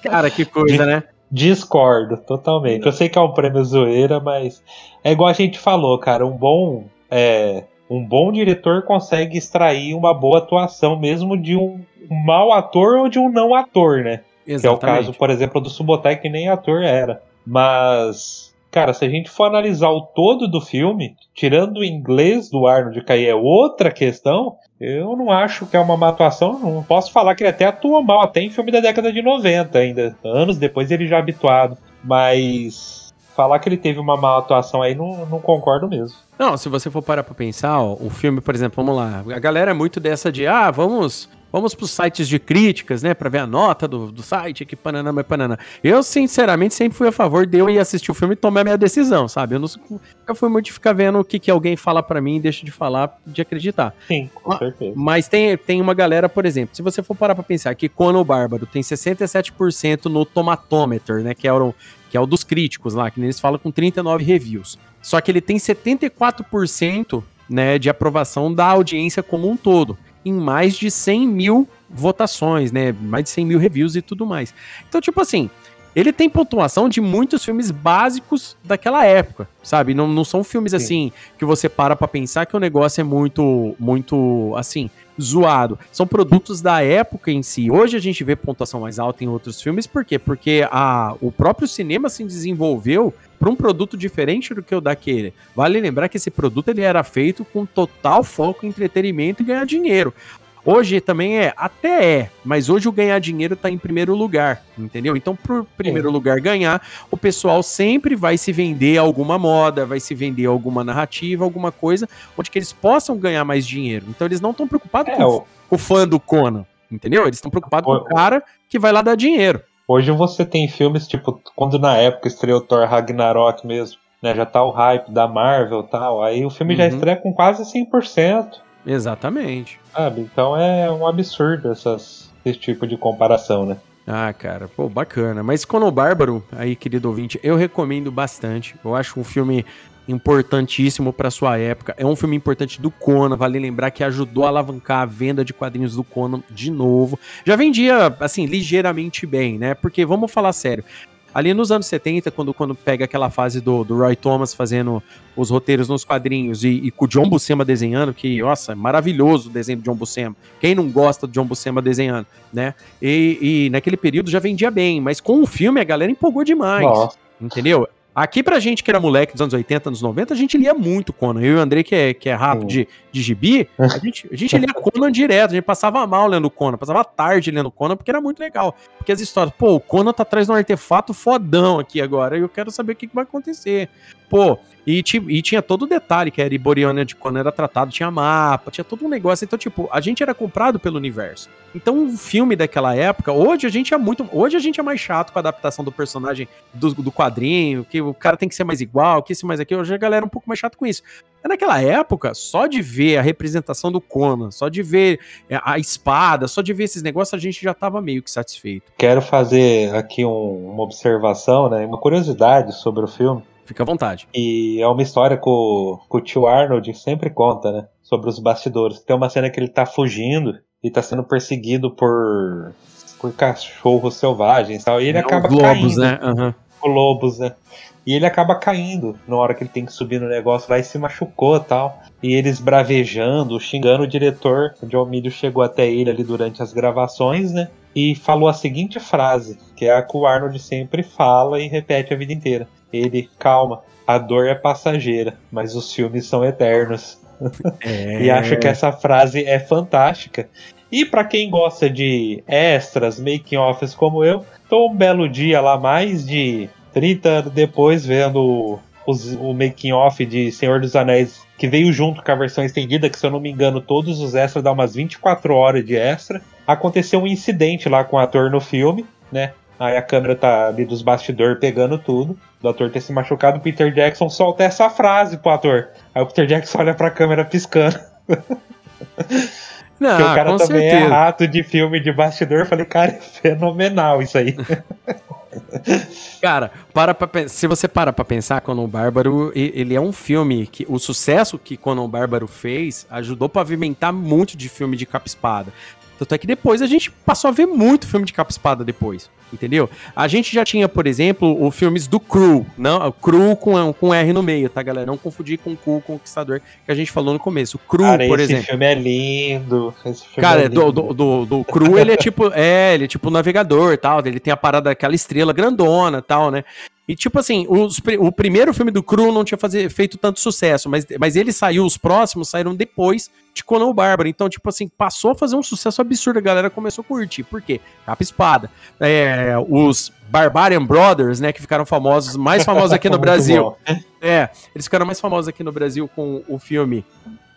Cara, que coisa, né? Discordo totalmente. Eu sei que é um prêmio zoeira, mas é igual a gente falou, cara. Um bom é, um bom diretor consegue extrair uma boa atuação mesmo de um mau ator ou de um não ator, né? Exatamente. Que é o caso, por exemplo, do Subotai, que nem ator era. Mas, cara, se a gente for analisar o todo do filme, tirando o inglês do Arnold, que aí é outra questão, eu não acho que é uma má atuação. Não posso falar que ele até atua mal, até em filme da década de 90 ainda. Anos depois ele já é habituado. Mas falar que ele teve uma má atuação aí, não, não concordo mesmo. Não, se você for parar pra pensar, ó, o filme, por exemplo, vamos lá. A galera é muito dessa de, ah, vamos Vamos para os sites de críticas, né? Para ver a nota do, do site, que panana, mas panana. Eu, sinceramente, sempre fui a favor de eu ir assistir o filme e tomar a minha decisão, sabe? Eu não, nunca fui muito de ficar vendo o que, que alguém fala para mim e deixa de falar, de acreditar. Sim, com certeza. Mas tem, tem uma galera, por exemplo, se você for parar para pensar que Conan o Bárbaro tem 67% no Tomatometer, né? Que é o, que é o dos críticos lá, que eles falam com 39 reviews. Só que ele tem 74% né, de aprovação da audiência como um todo em mais de 100 mil votações, né? Mais de 100 mil reviews e tudo mais. Então, tipo assim, ele tem pontuação de muitos filmes básicos daquela época, sabe? Não, não são filmes Sim. assim que você para pra pensar que o negócio é muito, muito, assim, zoado. São produtos da época em si. Hoje a gente vê pontuação mais alta em outros filmes, por quê? Porque a, o próprio cinema se desenvolveu para um produto diferente do que o daquele. Vale lembrar que esse produto ele era feito com total foco em entretenimento e ganhar dinheiro. Hoje também é, até é, mas hoje o ganhar dinheiro está em primeiro lugar, entendeu? Então, por primeiro é. lugar ganhar, o pessoal sempre vai se vender alguma moda, vai se vender alguma narrativa, alguma coisa, onde que eles possam ganhar mais dinheiro. Então, eles não estão preocupados é, com, o... com, o fã do Conan, entendeu? Eles estão preocupados com o cara que vai lá dar dinheiro. Hoje você tem filmes, tipo, quando na época estreou Thor Ragnarok mesmo, né? Já tá o hype da Marvel e tal. Aí o filme uhum. já estreia com quase 100%. Exatamente. Sabe? Então é um absurdo essas, esse tipo de comparação, né? Ah, cara, pô, bacana. Mas Conan Bárbaro, aí, querido ouvinte, eu recomendo bastante. Eu acho um filme importantíssimo para sua época. É um filme importante do Conan, vale lembrar que ajudou a alavancar a venda de quadrinhos do Conan de novo. Já vendia, assim, ligeiramente bem, né? Porque, vamos falar sério, ali nos anos 70, quando, quando pega aquela fase do, do Roy Thomas fazendo os roteiros nos quadrinhos e, e com o John Buscema desenhando, que, nossa, maravilhoso o desenho do John Buscema. Quem não gosta do John Buscema desenhando, né? E, e naquele período já vendia bem, mas com o filme a galera empolgou demais. Nossa. Entendeu? Aqui pra gente que era moleque dos anos 80, anos 90, a gente lia muito Conan. Eu e o André, que é, que é rápido de, de gibi, a gente, a gente lia Conan direto, a gente passava mal lendo Conan, passava tarde lendo Conan, porque era muito legal. Porque as histórias, pô, o Conan tá atrás de um artefato fodão aqui agora, e eu quero saber o que, que vai acontecer. Pô, e, e, tinha todo o detalhe que a Eriboriana de quando era tratado, tinha mapa, tinha todo um negócio. Então, tipo, a gente era comprado pelo universo. Então, o filme daquela época, hoje a gente é muito. Hoje a gente é mais chato com a adaptação do personagem do, do quadrinho, que o cara tem que ser mais igual, que isso mais aquilo. Hoje a galera é um pouco mais chata com isso. Mas naquela época, só de ver a representação do Conan, só de ver é, a espada, só de ver esses negócios, a gente já tava meio que satisfeito. Quero fazer aqui um, uma observação, né? Uma curiosidade sobre o filme. Fica à vontade. E é uma história que o, que o tio Arnold sempre conta, né? Sobre os bastidores. Tem uma cena que ele tá fugindo e tá sendo perseguido por, por cachorros selvagens e tal. E ele É, acaba os lobos, caindo. né? Aham. O lobos, né? E ele acaba caindo na hora que ele tem que subir no negócio lá e se machucou e tal. E eles bravejando, xingando o diretor. O John Milho chegou até ele ali durante as gravações, né? E falou a seguinte frase, que é a que o Arnold sempre fala e repete a vida inteira. Ele, calma, a dor é passageira, mas os filmes são eternos. É. E acho que essa frase é fantástica. E pra quem gosta de extras, making offs como eu, tô um belo dia lá, mais de 30 anos depois, vendo os- o making off de Senhor dos Anéis, que veio junto com a versão estendida, que se eu não me engano, todos os extras dá umas 24 horas de extra. Aconteceu um incidente lá com o ator no filme, né? Aí a câmera tá ali dos bastidores pegando tudo. Do ator ter se machucado, o Peter Jackson solta essa frase pro ator. Aí o Peter Jackson olha pra câmera piscando. Não, Porque o cara também é certeza. rato de filme de bastidor. Eu falei, cara, é fenomenal isso aí. Cara, para pra, se você para pra pensar, Conan o Bárbaro, ele é um filme que o sucesso que Conan o Bárbaro fez ajudou a pavimentar muito de filme de capa-espada. Tanto é que depois a gente passou a ver muito filme de capa-espada depois, entendeu? A gente já tinha, por exemplo, os filmes do Crew, não, o Crew com, com R no meio, tá, galera? Não confundir com o Crew Conquistador que a gente falou no começo. O Crew, cara, por esse exemplo. filme é lindo. Esse filme Cara, é do, lindo. do, do, do Cru, ele é tipo, é, ele é tipo navegador e tal, ele tem a parada daquela estrela grandona e tal, né? E tipo assim, os o primeiro filme do Cru não tinha fazer, feito tanto sucesso, mas, mas ele saiu, os próximos saíram depois de Conan o Bárbaro. Então, tipo assim, passou a fazer um sucesso absurdo, a galera começou a curtir. Por quê? Capa espada. É, os Barbarian Brothers, né, que ficaram famosos, mais famosos aqui no Brasil. bom. É, eles ficaram mais famosos aqui no Brasil com o filme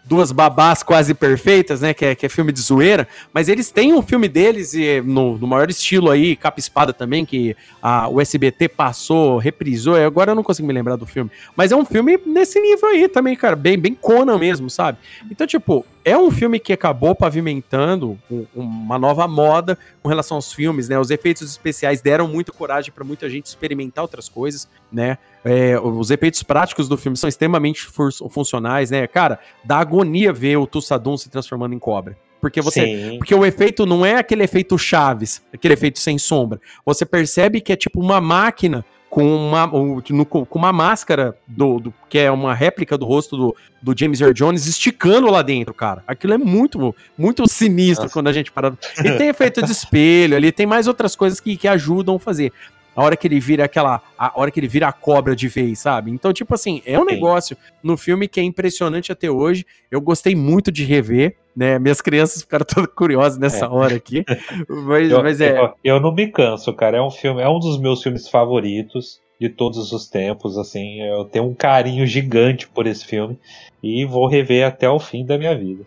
Duas Babás Quase Perfeitas, né? Que é, que é filme de zoeira. Mas eles têm um filme deles e, no, no maior estilo aí, capa espada também, que a, o SBT passou, reprisou. Agora eu não consigo me lembrar do filme. Mas é um filme nesse nível aí também, cara. Bem, bem Conan mesmo, sabe? Então, tipo, é um filme que acabou pavimentando um- uma nova moda com relação aos filmes, né? Os efeitos especiais deram muito coragem pra muita gente experimentar outras coisas, né? É, os efeitos práticos do filme são extremamente fun- funcionais, né? Cara, dá agonia ver o Tussadum se transformando em cobra. Porque você. Sim. Porque o efeito não é aquele efeito Chaves, aquele efeito sem sombra. Você percebe que é tipo uma máquina com uma, um- com uma máscara do, do- que é uma réplica do rosto do, do James Earl Jones esticando lá dentro, cara. Aquilo é muito, muito sinistro Nossa. quando a gente para. E tem efeito de espelho, ali tem mais outras coisas que, que ajudam a fazer. A hora que ele vira aquela. A hora que ele vira a cobra de vez, sabe? Então, tipo assim, é um negócio no filme que é impressionante até hoje. Eu gostei muito de rever, né? Minhas crianças ficaram todas curiosas nessa É. hora aqui. Mas, Eu, mas é. eu, eu não me canso, cara. É um filme, é um dos meus filmes favoritos de todos os tempos. Assim, eu tenho um carinho gigante por esse filme e vou rever até o fim da minha vida.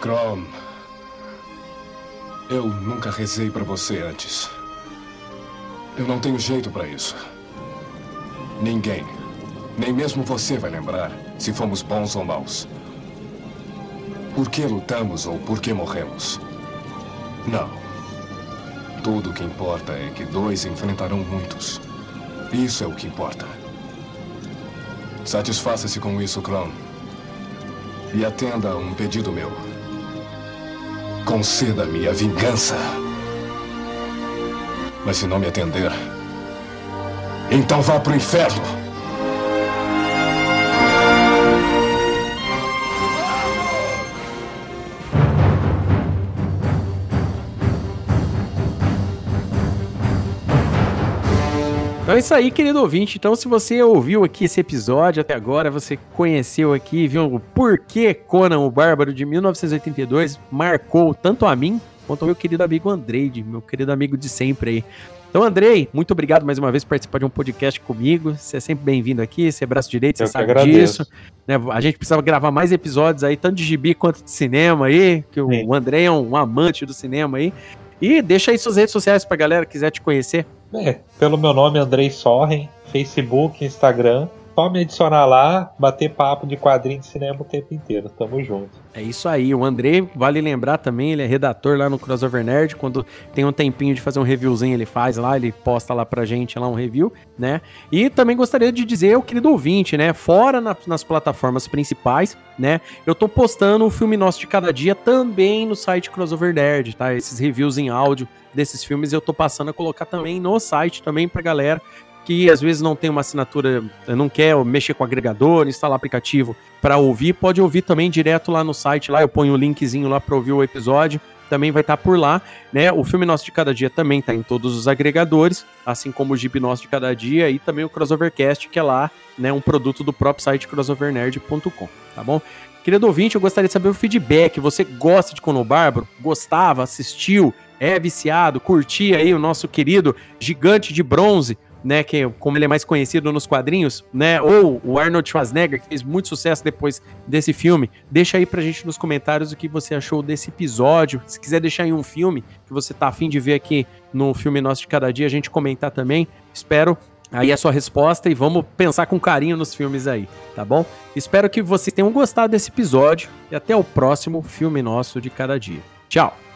Crom. Eu nunca rezei pra você antes. Eu não tenho jeito pra isso. Ninguém, nem mesmo você vai lembrar se fomos bons ou maus. Por que lutamos ou por que morremos? Não. Tudo o que importa é que dois enfrentarão muitos. Isso é o que importa. Satisfaça-se com isso, Crom. E atenda a um pedido meu. Conceda-me a vingança. Mas se não me atender, então vá pro inferno. Então é isso aí, querido ouvinte. Então, se você ouviu aqui esse episódio até agora, você conheceu aqui, viu o porquê Conan o Bárbaro de 1982 marcou tanto a mim quanto ao meu querido amigo Andrei, meu querido amigo de sempre aí. Então, Andrei, muito obrigado mais uma vez por participar de um podcast comigo. Você é sempre bem-vindo aqui, você é braço direito, você Eu sabe disso. né? A gente precisa gravar mais episódios aí, tanto de gibi quanto de cinema aí, que Sim. o André é um amante do cinema aí. E deixa aí suas redes sociais pra galera que quiser te conhecer. É, pelo meu nome, Andrei Sorren, Facebook, Instagram. Só me adicionar lá, bater papo de quadrinho de cinema o tempo inteiro. Tamo junto. É isso aí. O André, vale lembrar também, ele é redator lá no Crossover Nerd. Quando tem um tempinho de fazer um reviewzinho, ele faz lá, ele posta lá pra gente lá um review, né? E também gostaria de dizer ao querido ouvinte, né? Fora na, nas plataformas principais, né? Eu tô postando o filme nosso de cada dia também no site Crossover Nerd, tá? Esses reviews em áudio desses filmes eu tô passando a colocar também no site também pra galera que às vezes não tem uma assinatura, não quer mexer com agregador, instalar aplicativo para ouvir, pode ouvir também direto lá no site, lá eu ponho o linkzinho lá para ouvir o episódio, também vai estar tá por lá, né? O filme nosso de cada dia também está em todos os agregadores, assim como o Jeep nosso de cada dia e também o Crossovercast, que é lá, né, um produto do próprio site crossovernerd.com, tá bom? Querido ouvinte, eu gostaria de saber o feedback. Você gosta de Conan Bárbaro? Gostava? Assistiu? É viciado? Curtia aí o nosso querido gigante de bronze? Né, que como ele é mais conhecido nos quadrinhos, né, ou o Arnold Schwarzenegger, que fez muito sucesso depois desse filme, deixa aí pra gente nos comentários o que você achou desse episódio. Se quiser deixar aí um filme que você tá afim de ver aqui no filme Nosso de Cada Dia, a gente comentar também. Espero aí a sua resposta e vamos pensar com carinho nos filmes aí, tá bom? Espero que vocês tenham gostado desse episódio e até o próximo filme nosso de cada dia. Tchau!